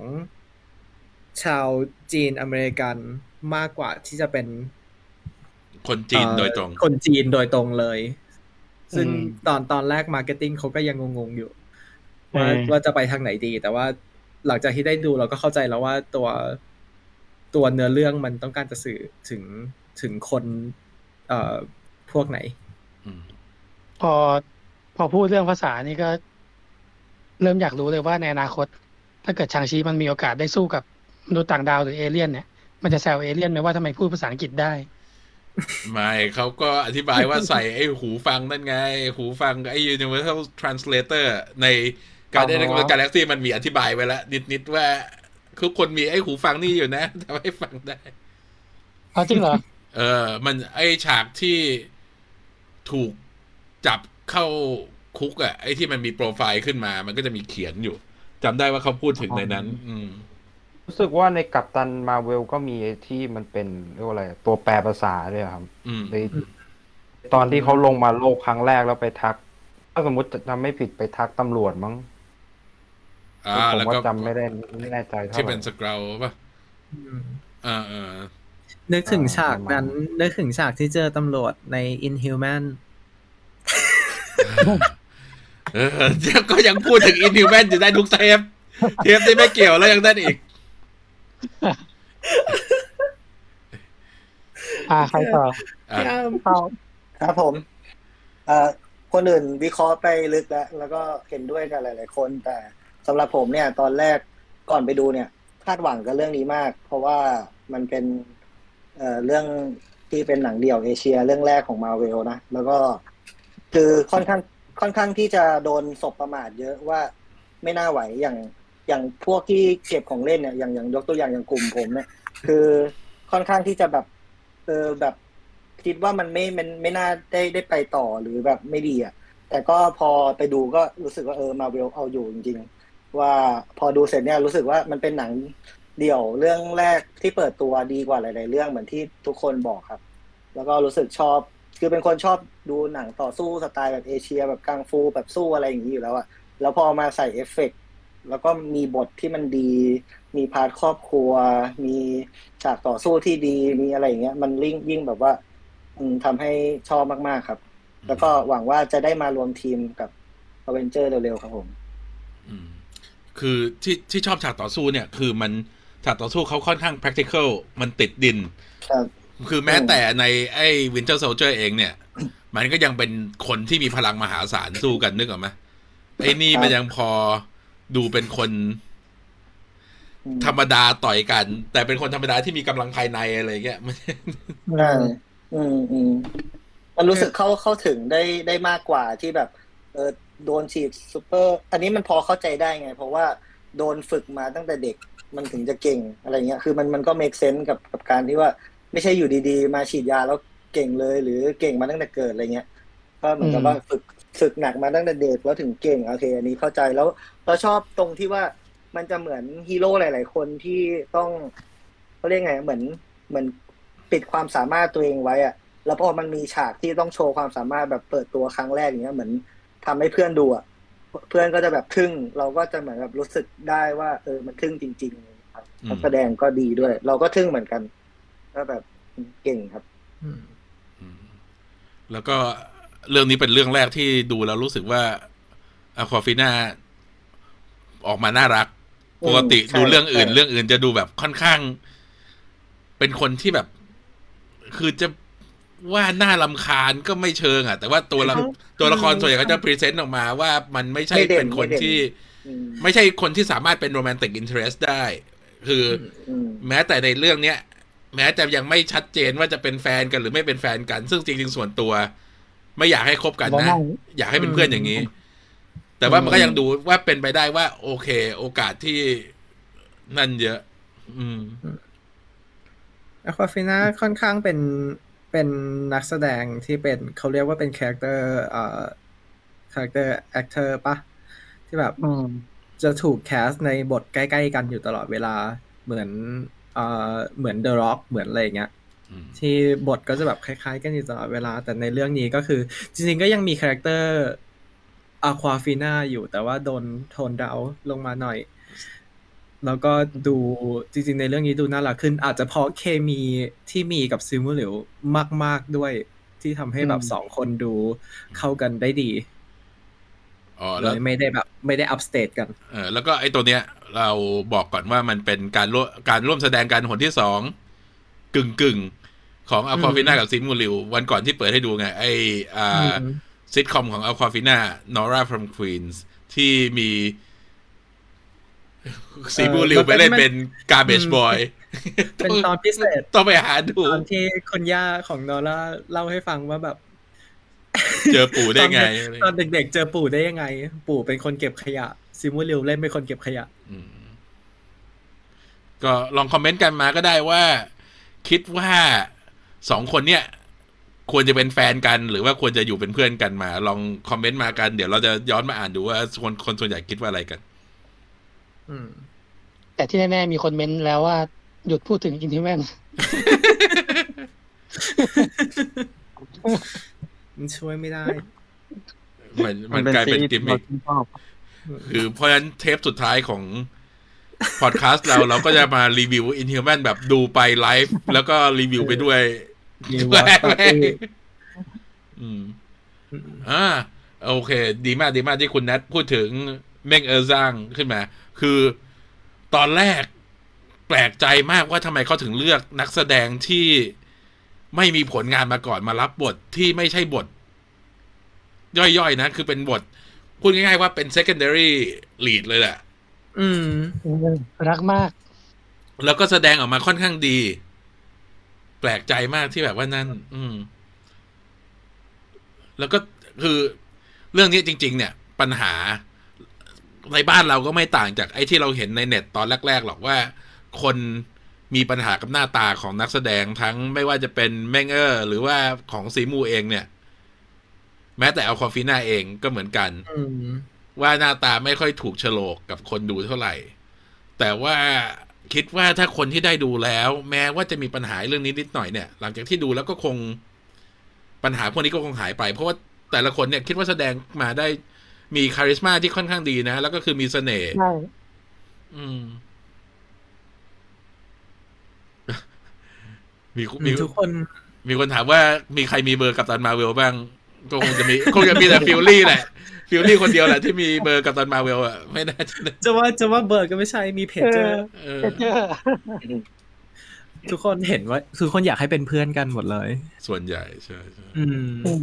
ชาวจีนอเมริกันมากกว่าที่จะเป็นคนจีนเอ่อโดยตรง คนจีนโดยตรงเลย ซึ่งอืมตอนตอนแรก marketing เขาก็ยังงงๆอยู่ว่าเออว่าจะไปทางไหนดี แต่ว่า หลังจากที่ได้ดูเราก็เข้าใจแล้วว่าตัวตัวเนื้อเรื่องมันต้องการจะสื่อถึงถึงคนเอ่อพวกไหนอืมพอพอพูดเรื่องภาษานี่ก็ เริ่มอยากรู้เลยว่าในอนาคต ถ้าเกิดชางชีมันมีโอกาสได้สู้กับมนุษย์ต่างดาวหรือเอเลี่ยนเนี่ยมันจะแซวเอเลี่ยนไหมว่าทำไมพูดภาษาอังกฤษได้ไม่เขาก็อธิบายว่าใส่ไอ้หูฟังนั่นไง หูฟังไอ้ Universal Translator ใน การได้อ๋อในกาแล็กซี่มันมีอธิบายไว้แล้วนิดๆว่าทุกคนมีไอ้หูฟังนี่อยู่นะทำให้ฟังได้เอาจริงเหรอ เออ มันไอ้ฉากที่ถูกจับเข้าคุกอะ่ะไอ้ที่มันมีโปรไฟล์ขึ้นมา มันก็จะมีเขียนอยู่จำได้ว่าเขาพูดถึงในนั้น อืมรู้สึกว่าในกัปตันมาเวลก็มีไอ้ที่มันเป็นเรียกว่าอะไร ตัวแปลภาษาด้วยครับอืมในตอนที่เขาลงมาโลกครั้งแรกแล้วไปทัก ถ้าสมมติจำไม่ผิดไปทักตำรวจมั้ง อ่าผมแล้วว่าก็จำไม่ได้ไม่แน่ใจเท่าที่ไหเป็ร่นสเกลป่ะเออเออนึกถึงอ่าฉากนั้น นึกถึงฉากที่เจอตำรวจใน Inhuman เออเดี๋ยวก็ยังพูดถึงอินฮิวแมนอยู่ได้ทุกเทปเทปที่ไม่เกี่ยวแล้วยังได้อีก อ่าใครต่ออะเอาครับผมเอ่อคนอื่นวิเคราะห์ไปลึกแล้ว แล้วก็เห็นด้วยกันหลาย ๆ คนแต่ สำหรับผมเนี่ย ตอนแรกก่อนไปดูเนี่ย คาดหวังกับเรื่องนี้มาก เพราะว่ามันเป็นเอ่อเรื่องที่เป็นหนังเดี่ยวเอเชีย เรื่องแรกของมาเวลนะ แล้วก็คือค่อนข้างค่อนข้างที่จะโดนศพประมาทเยอะว่าไม่น่าไหวอย่างอย่างพวกที่เก็บของเล่นเนี่ยอย่างอย่างยกตัวอย่างอย่างกลุ่มผมเนี่ย คือค่อนข้างที่จะแบบเออแบบคิดว่ามันไม่มันไม่น่าได้ได้ไปต่อหรือแบบไม่ดีอะแต่ก็พอไปดูก็รู้สึกว่าเออมาเวลเอาอยู่จริง ว่าพอดูเสร็จเนี่ยรู้สึกว่ามันเป็นหนังเดี่ยวเรื่องแรกที่เปิดตัวดีกว่าหลาย ๆ เรื่องเหมือนที่ทุกคนบอกครับ แล้วก็รู้สึกชอบ คือเป็นคนชอบดูหนังต่อสู้สไตล์แบบเอเชีย แบบกังฟูแบบสู้อะไรอย่างนี้อยู่แล้วอะแล้วพอมาใส่เอฟเฟกต์แล้วก็มีบทที่มันดี มี part ครอบครัว มีฉากต่อสู้ที่ดี มีอะไรอย่างเงี้ย มันยิ่งยิ่งแบบว่าอืมทำให้ชอบมาก ๆ ครับ แล้วก็หวังว่าจะได้มารวมทีมกับอเวนเจอร์เร็ว ๆ ครับผม อืม คือที่ที่ชอบฉากต่อสู้เนี่ยคือมันฉากต่อสู้เขาค่อนข้าง practical มันติดดินครับคือแม้แต่ในไอ้ Winter Soldier เองเนี่ย มันก็ยังเป็นคนที่มีพลังมหาศาลสู้กันนึกออกไหมไอ้นี่มันยังพอดูเป็นคนอืมธรรมดาต่อยกัน แต่เป็นคนธรรมดาที่มีกำลังภายในอะไรเงี้ยมันใช่อืมอืมมันรู้สึกเข้าเข้าถึงได้ได้มากกว่าที่แบบ เออ โดนฉีดซูเปอร์ อันนี้มันพอเข้าใจได้ไง เพราะว่าโดนฝึกมาตั้งแต่เด็กมันถึงจะเก่งอะไรเงี้ย คือมันมันก็ make sense กับกับการที่ว่าไม่ใช่อยู่ดีๆ มาฉีดยาแล้วเก่งเลย หรือเก่งมาตั้งแต่เกิดอะไรเงี้ย ก็เหมือนกับว่าฝึกฝึกหนักมาตั้งแต่เด็กแล้วถึงเก่งโอเค อันนี้เข้าใจแล้วเราชอบตรงที่ว่ามันจะเหมือนฮีโร่หลาย ๆ คนที่ต้องเขาเรียกไงเหมือนเหมือนปิดความสามารถตัวเองไว้อะแล้วพอมันมีฉากที่ต้องโชว์ความสามารถแบบเปิดตัวครั้งแรกอย่างเงี้ยเหมือน ทำให้เพื่อนดูอะเพื่อนก็จะแบบทึ่ง เราก็จะเหมือนแบบรู้สึกได้ว่า เออมันทึ่งจริง ๆ ครับอืมนักแสดงก็ดีด้วย เราก็ทึ่งเหมือนกันก็แบบเก่งครับอืมอืมแล้วก็เรื่องนี้เป็นเรื่องแรกที่ดูแล้วรู้สึกว่า Awkwafina ออกมาน่ารัก ปกติใช่ดูเรื่องอื่นใช่เรื่องอื่นจะดูแบบค่อนข้าง เป็นคนที่แบบ คือจะ ว่าน่ารำคาญก็ไม่เชิงอะ แต่ว่าตัวละเขาตัวละครอืมส่วนใหญ่ก็จะ present ออกมาว่ามันไม่ใช่ไม่เด่นเป็นคนไม่เด่นที่อืมไม่ใช่คนที่สามารถเป็น romantic interest ได้ คืออืมแม้แต่ในเรื่องเนี้ย แม้จะยังไม่ชัดเจนว่าจะเป็นแฟนกันหรือไม่เป็นแฟนกัน ซึ่งจริง ๆ ส่วนตัว ไม่อยากให้คบกันว่านะไม่อยากให้เป็นเพื่อนอย่างนี้ แต่ว่ามันก็ยังดูว่าเป็นไปได้ว่า โอเค โอกาสที่นั่นเยอะ อืม Awkwafina ค่อนข้างเป็น เป็นนักแสดงที่เป็นเขาเรียกว่าเป็น character เอ่อ character actor ปะที่แบบอืมจะถูก cast ในบทใกล้ ๆ กันอยู่ตลอดเวลาเหมือนเอ่อเหมือน The Rock เหมือนอะไรอย่างเงี้ยอืมที่บทก็จะแบบคล้ายๆ กันอยู่ตลอดเวลา แต่ในเรื่องนี้ก็คือ จริงๆก็ยังมี character อควาฟิน่าอยู่แต่ว่าโดน tone down ลงมาหน่อย แล้วก็ดูจริงๆ ในเรื่องนี้ดูน่ารักขึ้น อาจจะเพราะเคมีที่มีกับซิมูหลิวมาก ๆด้วยที่ทำให้แบบอืมสองคนดูเข้ากันได้ดีอ๋อเลแล้วยไม่ได้แบบ ไม่ได้ upstage กัน เออแล้วก็ไอ้ตัวเนี้ย เราบอกก่อนว่ามันเป็นการร่วมการร่วมแสดงกันหนที่สองกึ่งกึ่งๆของอัลควาฟิน่ากับซิมูลิววันก่อนที่เปิดให้ดูไง ไอ้อ่าอืมซิทคอมของอัลควาฟิน่า Nora from Queens ที่มี ซีมูลิวแล้วไปเป็นเล่นมันเป็น garbage อืม boy เป็นตอนพิเศษต้องไปหาดูตอนที่คนย่าของนอร่าเล่าให้ฟังว่าแบบ เจอปู่ได้ไง ตอนเด็กตอนเด็กๆเจอปู่ได้ยังไง ปู่เป็นคนเก็บขยะซิมูลิวเล่นเป็นคนเก็บขยะอืมก็ลองคอมเมนต์กันมาก็ได้ว่า คิดว่าสองคนเนี่ย ควรจะเป็นแฟนกัน หรือว่าควรจะอยู่เป็นเพื่อนกันมา ลองคอมเมนต์มากัน เดี๋ยวเราจะย้อนมาอ่านดูว่าคนคนส่วนใหญ่คิดว่าอะไรกันอืม แต่ที่แน่ๆมีคนเม้นต์แล้วว่า หยุดพูดถึง Inhumansมันช่วยไม่ได้ มันมันกลายเป็นกิมมิคชอบคือเพราะฉะนั้นเทปสุดท้ายของพอดแคสต์เราเราก็จะมารีวิวอิน u ิ a แมนแบบดูไปไลฟ์แล้วก็รีวิวไปด้วยมี watch party อืมอ่าโอเค ดีมากดีมากที่คุณแนทพูดถึงเม่งเออร์ซังขึ้นมา คือตอนแรกแปลกใจมากว่าทำไมเขาถึงเลือกนักแสดงที่ไม่มีผลงานมาก่อนมารับบทที่ไม่ใช่บท ย่อยๆนะ คือเป็นบท พูดง่ายๆว่าเป็น secondary lead เลยแหละ อืม รักมาก แล้วก็แสดงออกมาค่อนข้างดี แปลกใจมากที่แบบว่านั่น อืม แล้วก็คือเรื่องนี้จริง ๆ เนี่ย ปัญหา ในบ้านเราก็ไม่ต่างจากไอ้ที่เราเห็นในเน็ตตอนแรก ๆ หรอกว่า คนมีปัญหากับหน้าตาของนักแสดงทั้งไม่ว่าจะเป็นแมงเออร์หรือว่าของซีมูเองเนี่ย แม้แต่เอาคอฟีน่าเองก็เหมือนกันว่าหน้าตาไม่ค่อยถูกโฉลกกับคนดูเท่าไหร่ แต่ว่าคิดว่าถ้าคนที่ได้ดูแล้ว แม้ว่าจะมีปัญหาเรื่องนี้นิดหน่อยเนี่ย หลังจากที่ดูแล้วก็คงปัญหาพวกนี้ก็คงหายไป เพราะว่าแต่ละคนเนี่ยคิดว่าแสดงมาได้ มี charisma ที่ค่อนข้างดีนะ แล้วก็คือมีเสน่ห์ใช่อืม มีมีทุกคน มีคนถามว่ามีใครมีเบอร์กัปตันมาร์เวลบ้าง ก็คงจะมี คงจะมีแต่ฟิลลี่แหละ ฟิลลี่คนเดียวแหละที่มีเบอร์กัปตันมาร์เวลอะไม่น่าจะจะว่าจะว่าเบิร์ดก็ไม่ใช่มีเพจเจอร์เออเจอทุกคนเห็นว่าทุกคนอยากให้เป็นเพื่อนกันหมดเลย ส่วนใหญ่ใช่ใช่อืมอืมอืม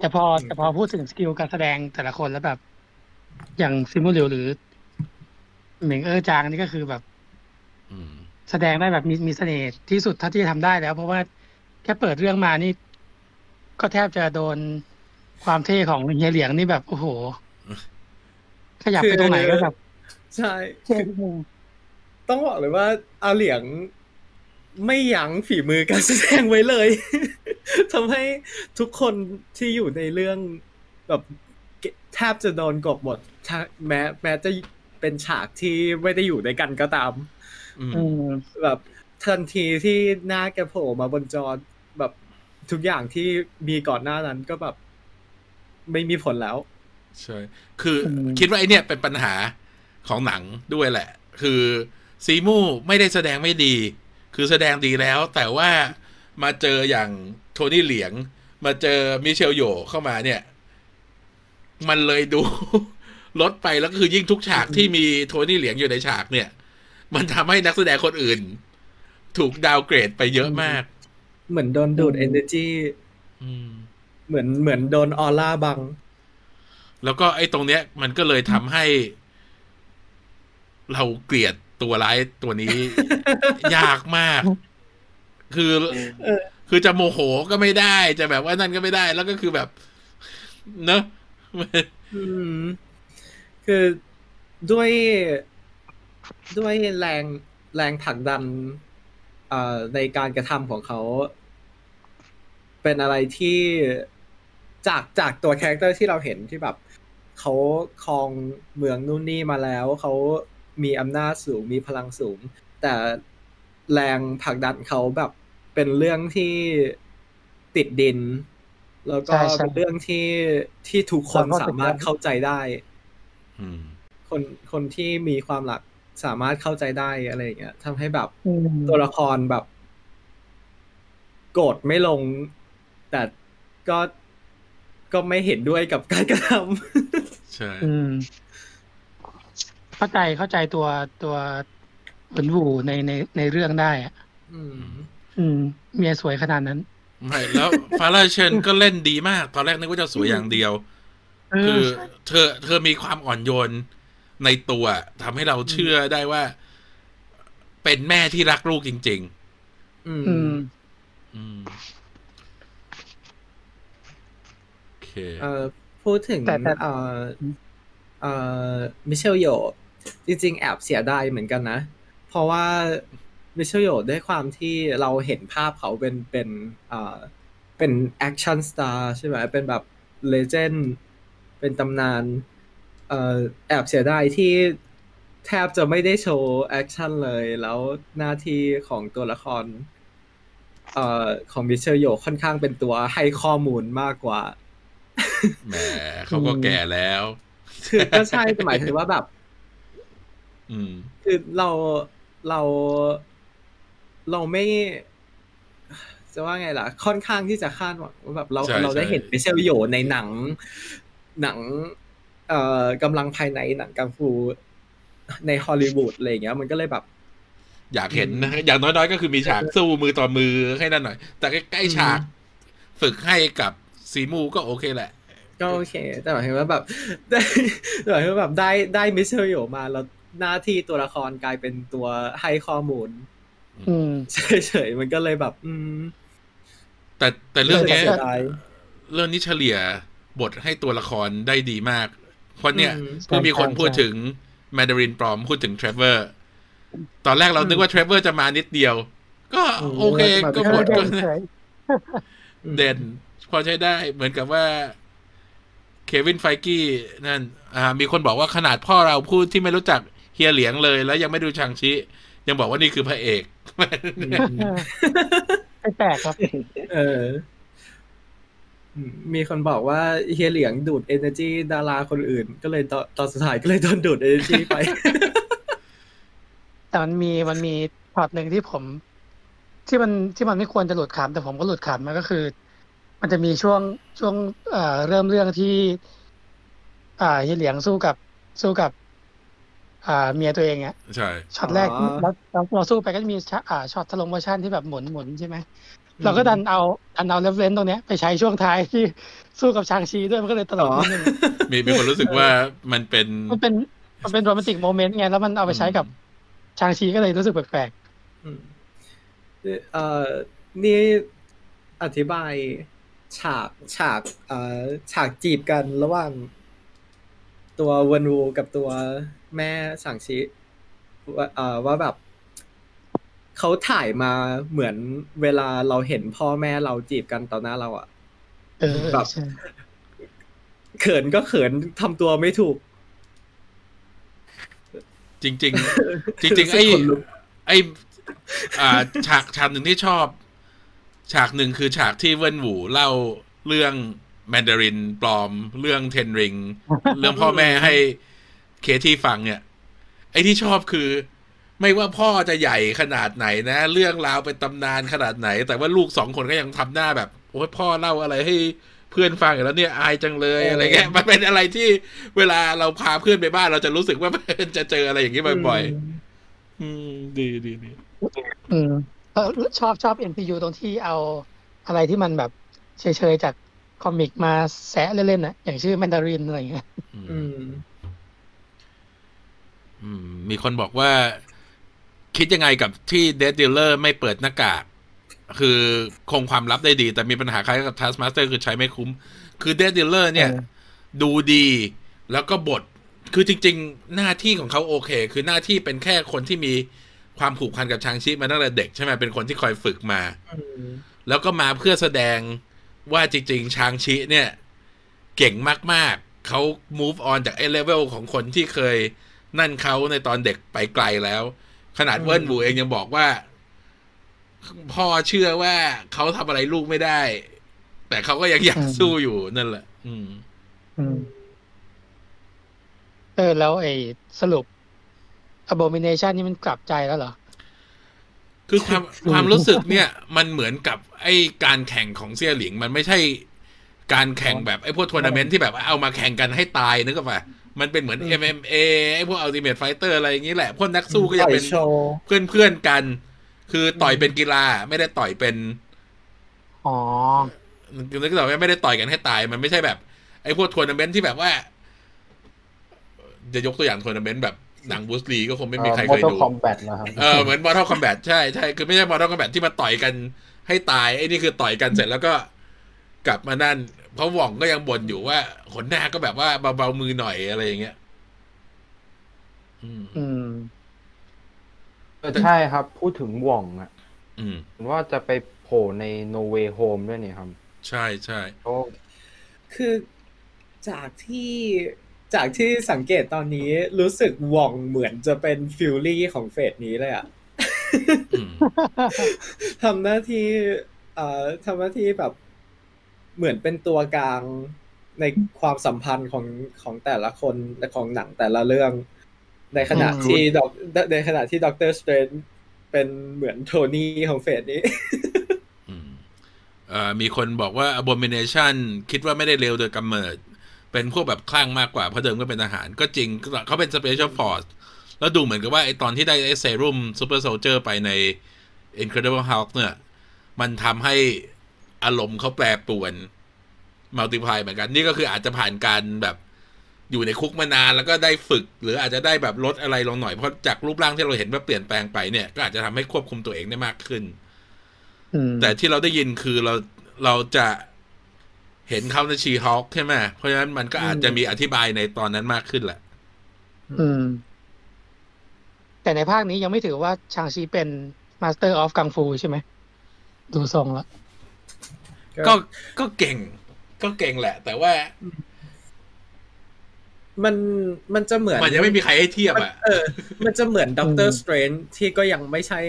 แต่พอแต่พอพูดถึง skill การแสดงแต่ละคนแล้วแบบ อย่างซิมูลิวหรือเหมิงเออจางนี่ก็คือแบบอืมแสดงได้แบบมีมีเสน่ห์ที่สุดเท่าที่จะทำได้แล้ว เพราะว่าแค่เปิดเรื่องมานี่ ก็แทบจะโดนความเท่ของเฮียเหลียงนี่แบบโอ้โหขยับไปตรงไหนก็แบบใช่เท่ทุกมุมต้องบอกเลยว่าอาเหลียง ไม่ยั้งฝีมือการแสดงไว้เลยทำให้ทุกคนที่อยู่ในเรื่องแบบแทบจะโดนกบหมดฉากแม้แม้จะเป็นฉากที่ไม่ได้อยู่ด้วยกันก็ตามอืมอืมแบบทันทีที่หน้าแกโผล่มาบนจอแบบทุกอย่างที่มีก่อนหน้านั้นก็แบบ ไม่มีผลแล้ว ใช่ คืออืมคิดว่าไอเนี่ยเป็นปัญหาของหนังด้วยแหละ คือซีมูไม่ได้แสดงไม่ดี คือแสดงดีแล้ว แต่ว่ามาเจออย่างโทนี่เหลียง มาเจอมิเชลโยเข้ามาเนี่ย มันเลยดู ลดไปแล้วก็คือยิ่งทุกฉากที่มีโทนี่เหลียงอยู่ในฉากเนี่ย มันทำให้นักแสดงคนอื่น ถูกดาวน์เกรดไปเยอะมาก เหมือนโดนดูด energy อืมเหมือนเหมือนโดนออร่าบัง แล้วก็ไอ้ตรงเนี้ย มันก็เลยทำให้ เราเกลียด ตัวร้ายตัวนี้ ยากมาก คือเออคือจะโมโหก็ไม่ได้ จะแบบว่านั่นก็ไม่ได้ แล้วก็คือแบบ เนอะอืมคือด้วยด้วยแรงแรงผลักดันเอ่อในการกระทำของเขา เป็นอะไรที่จากจากตัวคาแรคเตอร์ที่เราเห็นที่แบบเขาครองเมืองนู่นนี่มาแล้วเขา มีอำนาจสูงมีพลังสูง แต่แรงผลักดันเขาแบบเป็นเรื่องที่ติดดิน แล้วก็ใช่ใช่เป็นเรื่องที่ที่ทุกคนเราก็สามารถเข้าใจได้อืมคนคนที่มีความหลักสามารถเข้าใจได้อะไรอย่างเงี้ยทำให้แบบอืมตัวละครแบบ โกรธไม่ลง แต่ก็ก็ไม่เห็นด้วยกับการกระทใช่อืม เข้าใจเข้าใจตัวตัวเหมือนวูในในในเรื่องได้อะำอืม อืม เมียสวยขนาดนั้นไม่แล้วฟาราเชนก็เล่นดีมาก ตอนแรกนึกว่าจะสวยอย่างเดียวเอคืออเธอ เธอมีความอ่อนโยนในตัวทำให้เราเชื่อได้ว่า เป็นแม่ที่รักลูกจริงอืมอืมๆอืมโอเค เอ่อพูดถึงแต่แต่เอ่อเอ่อมิเชลโย จริงๆ แอบเสียดายเหมือนกันนะ เพราะว่ามิเชลโยด้วยความที่เราเห็นภาพเขาเป็นเป็นเอ่อเป็น action star ใช่ไหมเป็นแบบ legend เป็นตำนานเอ่อแอบเสียดายที่แทบจะไม่ได้โชว์ action เลย แล้วหน้าที่ของตัวละครเอ่อของมิเชลโยค่อนข้างเป็นตัวให้ข้อมูลมากกว่าแหมเขาก็แก่แล้ว คือก็ใช่แต่หมายถึงว่าแบบอืม คือเราเราเราไม่จะว่าไงล่ะ ค่อนข้างที่จะคาดหวังว่าแบบเราใช่เราได้ใช่เห็นมิเชลโยในหนัง หนัง เอ่อกำลังภายในหนังกังฟูในฮอลลีวูดอะไรอย่างเงี้ย มันก็เลยแบบอยากเห็นนะอย่างน้อยๆ ก็คือมีฉากสู้มือต่อมือให้นั่นหน่อย แต่ใกล้ๆฉากฝึกให้กับซีมูก็โอเคแหละ ก็โอเค แต่หมายถึงว่าแบบ ได้แต่หมายถึงว่าแบบได้ได้มิเชลโยมาแล้ว หน้าที่ตัวละครกลายเป็นตัวให้ข้อมูลอืมเฉยๆมันก็เลยแบบ อืม แต่แต่เรื่องเนี้ยเสียดายเรื่องนี้เฉลี่ยบทให้ตัวละครได้ดีมาก เพราะเนี่ยอืมเพิ่งมีคนใช่พูดใช่ถึงแมด a รินปลอมพูดถึงเทรเวอร์ ตอนแรกเรานึกว่าเทรเวอร์จะมานิดเดียว ก็โอเคอืมก็เอบอทเด่ก็นเฉยเด่น พอใช้ได้เหมือนกับว่าเควินไฟกี้นั่น อ่า มีคนบอกว่าขนาดพ่อเราพูดที่ไม่รู้จัก เฮียเหลียงเลย แล้วยังไม่ดูชางชิยังบอกว่านี่คือพระเอกไม่แปลกครับ เอออืมมีคนบอกว่าเฮียเหลียงดูด energy ดาราคนอื่น ก็เลยตอนตอนสุดท้ายก็เลยโดนดูด energy ไป แต่มันมีมันมีช็อตหนึ่งที่ผม ที่มันที่มันไม่ควรจะหลุดขำแต่ผมก็หลุดขำมันก็คือ มันจะมีช่วงช่วงเอ่อเริ่มเรื่องที่ อ่าเฮียเหลียงสู้กับสู้กับ อ่าเมียตัวเองอะใช่ช็อตแรกอ๋อแล้วแล้วเราสู้ไปก็จะมีช็อตอ่าช็อต slow motion ที่แบบหมุนหมุนใช่ไหมเราก็ดันเอาดันเอา reference ตรงเนี้ยไปใช้ช่วงท้ายที่สู้กับชางชีด้วยมันก็เลยตลกนิดนึงมีมีคนรู้สึกว่ามันเป็นมันเป็นมันเป็นโรแมนติกโมเมนต์ไงแล้วมันเอาไปใช้กับชางชีก็เลยรู้สึกแปลกอืมเอ่อนี่อธิบายฉากฉากเอ่อฉากจีบกันระหว่าง ตัวเวนวูกับตัวแม่สั่งชิว่าเอ่อว่าแบบเขาถ่ายมาเหมือนเวลาเราเห็นพ่อแม่เราจีบกันต่อหน้าเราอะๆเออแบบใช่เขินก็เขินทำตัวไม่ถูก จริง ๆ จริง ๆ ไอ้ขนลุกไอ้อ่า ฉากฉากหนึ่งที่ชอบ ฉากหนึ่งคือฉากที่เวินหวูเล่าเรื่อง แมนดารินปลอมเรื่องเทนริง เรื่องพ่อแม่ให้เคที่ฟังเนี่ย ไอ้ที่ชอบคือ ไม่ว่าพ่อจะใหญ่ขนาดไหนนะ เรื่องราวเป็นตำนานขนาดไหน แต่ว่าลูกสองคนก็ยังทำหน้าแบบ โอ้ยพ่อเล่าอะไรให้เพื่อนฟังอยู่แล้วเนี่ยอายจังเลยอะไรเงี้ยมันเป็นอะไรที่เวลาเราพาเพื่อนไปบ้านเราจะรู้สึกว่าจะเจออะไรอย่างนี้บ่อยๆอืม ดีดีดีอืมเออชอบชอบ MCU ตรงที่เอาอะไรที่มันแบบเฉยๆจาก คอมิกมาแซะเล่นๆนะอย่างชื่อแมนดารินอะไรอย่างเงี้ยอืมอืมมีคนบอกว่า คิดยังไงกับที่เด d ด e ลเลอร์ไม่เปิดหน้ากาก คือคงความลับได้ดี แต่มีปัญหาคล้ายกับ Taskmaster คือใช้ไม่คุ้ม คือเด d ด e ลเลอร์เนี่ยเออดูดีแล้วก็บท คือจริง ๆ หน้าที่ของเขาโอเค คือหน้าที่เป็นแค่คนที่มีความผูกพันกับชางชิมาตั้งแต่เด็กใช่ไหมเป็นคนที่คอยฝึกมาอืมแล้วก็มาเพื่อแสดง ว่าจริง ๆ ชางชิเนี่ย เก่งมากๆ เขา move on จากไอ้เลเวลของคนที่เคยนั่นเขาในตอนเด็กไปไกลแล้ว ขนาดเวิร์นบูเองยังบอกว่า พ่อเชื่อว่าเขาทำอะไรลูกไม่ได้ แต่เขาก็ยังอยากสู้อยู่นั่นแหละ อืม อืมเออแล้วไอ้สรุป abomination นี่มันกลับใจแล้วเหรอ คือความความรู้สึกเนี่ย มันเหมือนกับไอ้การแข่งของเซี่ยหลิง มันไม่ใช่การแข่งแบบไอ้พวกทัวร์นาเมนต์ที่แบบว่าเอามาแข่งกันให้ตายนึกออกปะมันเป็นเหมือน MMA ไอ้พวก Ultimate Fighter อะไรอย่างนี้แหละ พวกนักสู้ก็ยังเป็นปล่อยโชว์เพื่อนเพื่อนๆกัน คือต่อยเป็นกีฬาไม่ได้ต่อยเป็น อ๋อนึกออกไหมไม่ได้ต่อยกันให้ตาย มันไม่ใช่แบบ ไอ้พวกทัวร์นาเมนต์ที่แบบว่า จะยกตัวอย่างทัวร์นาเมนต์แบบ หนังบรูซลีก็คงไม่มีใครมอเคยเตอดูร์คอมแบทนะครับเออเหมือน Mortal Kombat ใช่ใช่คือไม่ใช่ Mortal Kombat ที่มาต่อยกันให้ตายไอ้นี่คือต่อยกันเสร็จแล้วก็กลับมานั่นเพราะหว่องก็ยังบ่นอยู่ว่าขนหน้าก็แบบว่าเบาๆมือหน่อยอะไรอย่างเงี้ยอืมอืมเออใช่ครับ พูดถึงหว่องอะอืมเห็นว่าจะไปโผล่ใน No Way Home ด้วยนี่ครับ ใช่ใช่โอ้คือจากที่ จากที่สังเกตตอนนี้รู้สึกหว่องเหมือนจะเป็นฟิลลี่ของเฟสนี้เลยอะอืมทำหน้าที่เอ่อทำหน้าที่แบบเหมือนเป็นตัวกลางในความสัมพันธ์ของของแต่ละคนและของหนังแต่ละเรื่อง ในขณะอืมที่ดอกในขณะที่ด็อกเตอร์สเตรนจ์เป็นเหมือนโทนี่ของ phase นี้อืมเอ่อมีคนบอกว่า abomination คิดว่าไม่ได้เลวโดยกำเนิด เป็นพวกแบบคลั่งมากกว่า เพราะเดิมก็เป็นทหาร ก็จริงเขาเป็น special force แล้วดูเหมือนกับว่าไอตอนที่ได้ไอเซรุ่ม super soldier ไปใน incredible hulk เนี่ย มันทำให้อารมณ์เขาแปรปรวน multiply เหมือนกัน นี่ก็คืออาจจะผ่านการแบบอยู่ในคุกมานานแล้วก็ได้ฝึก หรืออาจจะได้แบบลดอะไรลงหน่อย เพราะจากรูปร่างที่เราเห็นว่าเปลี่ยนแปลงไปเนี่ย ก็อาจจะทำให้ควบคุมตัวเองได้มากขึ้นอืมแต่ที่เราได้ยินคือเราเราจะ เห็นเขาใน She-Hulk ใช่ไหมเพราะฉะนั้นมันก็อาจจะมีอธิบายในตอนนั้นมากขึ้นแหละ อืม แต่ในภาคนี้ยังไม่ถือว่าชางชีเป็น Master of Kung Fu ใช่ไหม ดูทรงแล้วก็ก็เก่ง ก็เก่งแหละ แต่ว่า มันมันจะเหมือน มันยังไม่มีใครให้เทียบมันอะเออ มันจะเหมือน Doctor Strange ที่ก็ยังไม่ใช่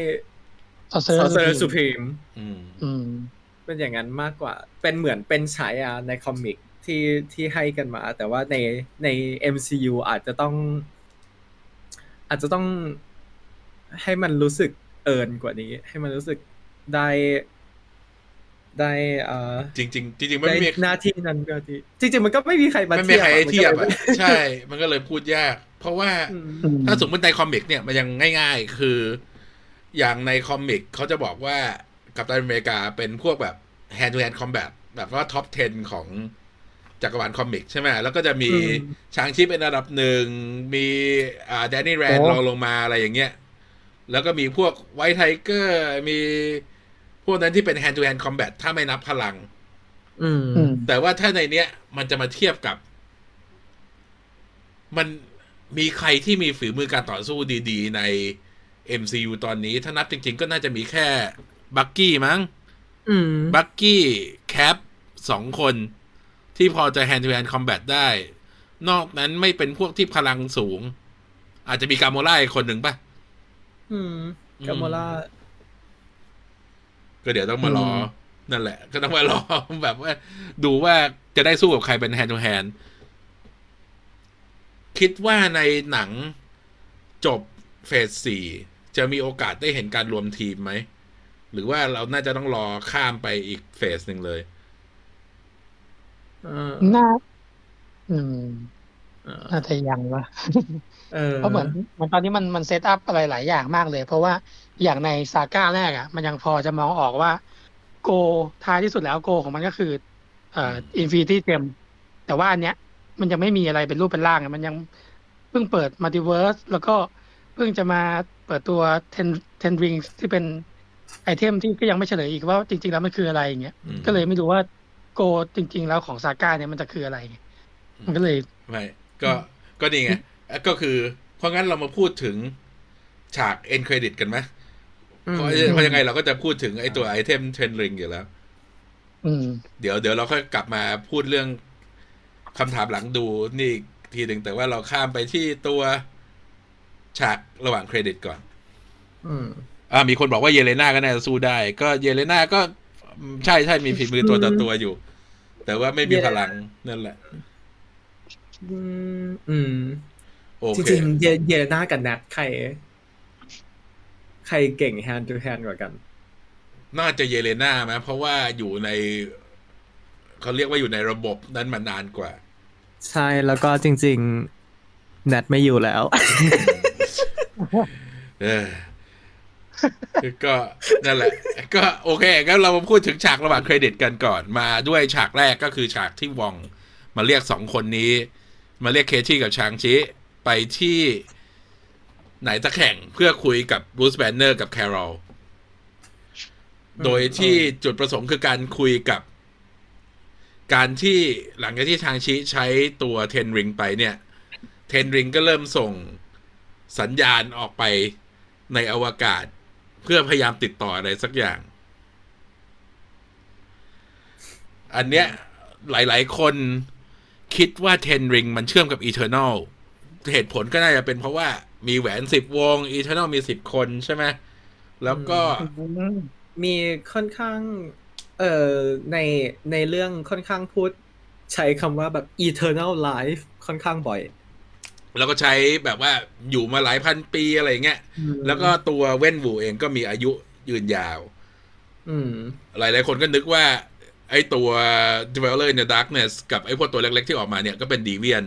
Sorcerer Sorcerer Supremeอืมอืม เป็นอย่างนั้นมากกว่า เป็นเหมือนเป็นฉายาในคอมิกที่ที่ให้กันมา แต่ว่าในใน MCU อาจจะต้อง อาจจะต้องให้มันรู้สึกเอินกว่านี้ ให้มันรู้สึกได้ได้เอ่อจริงๆจริงๆมันได้ไม่มีหน้าที่นั้นก็ที่จริง ๆ มันก็ไม่มีใครมาไม่มีใครให้เทียบมันอะก็เลยใช่ มันก็เลยพูดยาก เพราะว่าอืมอืมถ้าสมมติในคอมิกเนี่ยมันยังง่าย ๆ คือ อย่างใน comic เขาจะบอกว่า Captain America เป็นพวกแบบ hand to hand combat แบบว่า top 10 ของจักรวาล comic ใช่ไหมแล้วก็จะมีอืมชางชิเป็นอันดับหนึ่ง มีอ่า Danny Rand โอ้รองลงมาอะไรอย่างเงี้ย แล้วก็มีพวก White Tiger มีพวกนั้นที่เป็น hand to hand combat ถ้าไม่นับพลังอืมอืมแต่ว่าถ้าในเนี้ย มันจะมาเทียบกับ มันมีใครที่มีฝีมือการต่อสู้ดี ๆ ใน MCU ตอนนี้ ถ้านับจริง ๆ ก็น่าจะมีแค่ Bucky มั้งอืม Bucky Cap สองคน ที่พอจะ hand to hand combat ได้ นอกนั้นไม่เป็นพวกที่พลังสูง อาจจะมี Gamora อีกคนหนึ่งป่ะอืม Gamoraก็เดี๋ยวต้องมารออืมนั่นแหละ ก็ต้องมารอแบบว่า ดูว่าจะได้สู้กับใครเป็น hand to hand คิดว่าในหนังจบเฟสสี่จะมีโอกาสได้เห็นการรวมทีมไหม หรือว่าเราน่าจะต้องรอข้ามไปอีกเฟสหนึ่งเลยเออน่า อืมเออน่าจะยังวะเออเพราะเหมือนเหมือนตอนนี้มันมันเซตอัพอะไรหลายอย่างมากเลย เพราะว่าอย่างในซาก้าแรกอะ มันยังพอจะมองออกว่า โกท้ายที่สุดแล้วโกของมันก็คือ เอ่อ Infinity Gem แต่ว่าอันเนี้ย มันยังไม่มีอะไรเป็นรูปเป็นร่างอะมันยังเพิ่งเปิด multiverse แล้วก็เพิ่งจะมาเปิดตัว Ten Ten Rings ที่เป็น item ที่ก็ยังไม่เฉลยอีกว่าจริง ๆ แล้วมันคืออะไรอย่างเงี้ยอืมก็เลยไม่รู้ว่า goal จริง ๆ แล้วของ saga เนี่ยมันจะคืออะไรไงมันก็เลยไม่ก็ก็นี่ไงก็คือเพราะงั้นเรามาพูดถึงฉาก end credit กันไหมอืมเพราะเพราะยังไงเราก็จะพูดถึงไอ้ตัว item Ten Rings อยู่แล้วอืมเดี๋ยวเดี๋ยวเราค่อยกลับมาพูดเรื่องคำถามหลังดูนี่อีกทีหนึ่งแต่ว่าเราข้ามไปที่ตัวฉากระหว่างเครดิตก่อน อืม อ่ามีคนบอกว่า Yelena ก็น่าจะสู้ได้ ก็ Yelena ก็อืมใช่ใช่มีฝีมือตัวต่อตัวอยู่ แต่ว่าไม่มีพลังนั่นแหละ อืมอืมโอจเคริงๆเยเยเลน่ากับแนทใคร ใครเก่ง hand to hand กว่ากัน น่าจะเยเลนาไหมเพราะว่าอยู่ในเขาเรียกว่าอยู่ในระบบนั้นมานานกว่า ใช่แล้วก็จริง ๆ แนทไม่อยู่แล้วเออ ก็นั่นแหละ ก็โอเคก็เรามาพูดถึงฉากระหว่างเครดิตกันก่อน มาด้วยฉากแรกก็คือฉากที่วองมาเรียกสองคนนี้ มาเรียกเคที่กับชางชิ ไปที่ไหนจะแข่งเพื่อคุยกับบรูซแบนเนอร์กับแคโรลโดยที่จุดประสงค์คือการคุยกับ การที่หลังจากที่ชางชิใช้ตัวเทนริงไปเนี่ย เทนริงก็เริ่มส่งสัญญาณออกไปในอวกาศ พื่อพยายามติดต่ออะไรสักอย่าง อันเนี้ยหลาย ๆ คนคิดว่า Ten Rings มันเชื่อมกับอีเทอร์น l เหตุผลก็น่าจะเป็นเพราะว่ามีแหวนสิบวงอีเทอร์น l มีสิบคนใช่ไหมแล้วก็มีค่อนข้าง เอ่อในในเรื่องค่อนข้างพูด ใช้คำว่าแบบ eternal life ค่อนข้างบ่อย แล้วก็ใช้แบบว่าอยู่มาหลายพันปีอะไรเงี้ย แล้วก็ตัว Wenwu เองก็มีอายุยืนยาวอืมหลายๆคนก็นึกว่า ไอ้ตัว Dweller in the Darkness กับไอ้พวกตัวเล็ก ๆ ที่ออกมาเนี่ยก็เป็นดีเวียน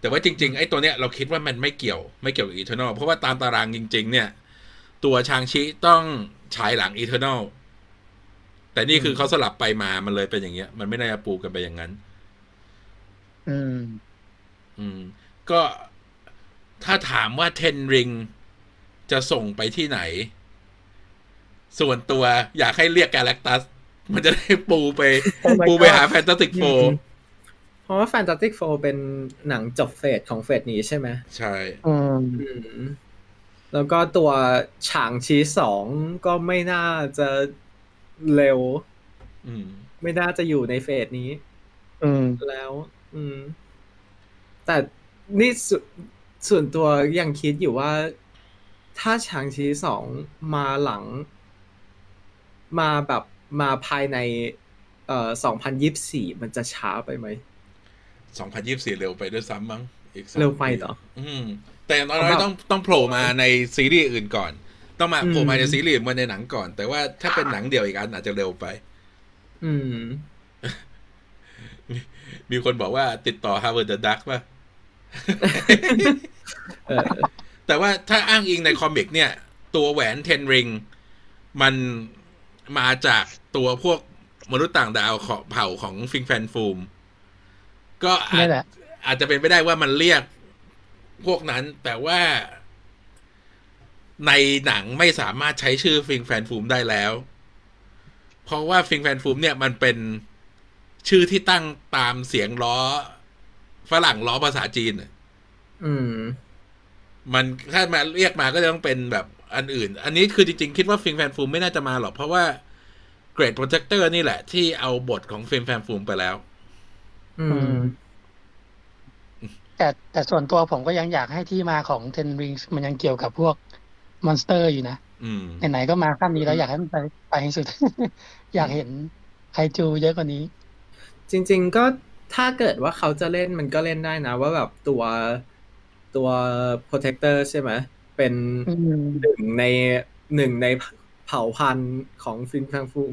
แต่ว่าจริง ๆ ไอ้ตัวเนี้ยเราคิดว่ามันไม่เกี่ยวไม่เกี่ยวกับ Eternal เพราะว่าตามตารางจริง ๆ เนี่ย ตัวชางชิต้องฉายหลัง Eternal แต่นี่คือเขาสลับไปมามันเลยเป็นอย่างเงี้ย มันไม่น่าจะปูกันไปอย่างนั้น อืม อืม ก็ ถ้าถามว่าเทนริงจะส่งไปที่ไหน ส่วนตัวอยากให้เรียกกาแล็กตัส มันจะได้ปูไป Oh my ปูไป God หาแฟนตาติกโฟเพราะว่า Fantastic Four เป็นหนังจบเฟสของเฟสนี้ใช่ไหมใช่อืมอืมแล้วก็ตัวฉางชีสองก็ไม่น่าจะเร็วอืมไม่น่าจะอยู่ในเฟสนี้ อืมแล้ว อืม แต่นี่ สวนส่วนตัวยังคิดอยู่ว่า ถ้าฉางชีสองมาหลัง มาแบบมาภายในเอ่อสองพันยิบสี่มันจะช้าไปไหมสองพันยี่สิบสี่เร็วไปด้วยซ้ำมั้งอีกสองเร็วไปเหรออืม แต่อย่างน้อยๆต้องต้องโผล่มาในซีรีส์อื่นก่อน ต้องมาอืมโผล่มาในซีรีส์อื่นมาในหนังก่อน แต่ว่าถ้าเป็นหนังเดี่ยวอีกอันอาจจะเร็วไป อืม มีคนบอกว่าติดต่อ Howard the Duck ป่ะเออ แต่ว่าถ้าอ้างอิงใน comic เนี่ย ตัวแหวน Ten Rings มันมาจากตัวพวกมนุษย์ต่างดาวของเผ่าของ Fin Fang Foom ก็อันนี้แหละอาจจะเป็นไปได้ว่ามันเรียกพวกนั้น แต่ว่าในหนังไม่สามารถใช้ชื่อ Fin Fang Foom ได้แล้ว เพราะว่า Fin Fang Foom เนี่ยมันเป็นชื่อที่ตั้งตามเสียงล้อ ฝรั่งล้อภาษาจีนน่ะอืม มันถ้ามาเรียกมาก็จะต้องเป็นแบบอันอื่น อันนี้คือจริง ๆ คิดว่า Fin Fang Foom ไม่น่าจะมาหรอก เพราะว่า Great Protector นี่แหละ ที่เอาบทของ Fin Fang Foom ไปแล้ว อือืมมแต่แต่ส่วนตัวผมก็ยังอยากให้ที่มาของ Ten Rings มันยังเกี่ยวกับพวก monster อยู่นะอืมไหนๆก็มาขั้นนี้แล้วอยากให้มันไปไปให้สุด อยากเห็นไคจูเยอะกว่านี้ จริง ๆ ก็ ถ้าเกิดว่าเขาจะเล่นมันก็เล่นได้นะ ว่าแบบตัวตัว protector ใช่ไหมเป็นอืมหนึ่งในหนึ่งในเผ่าพันธุ์ของ Fin Fang Foom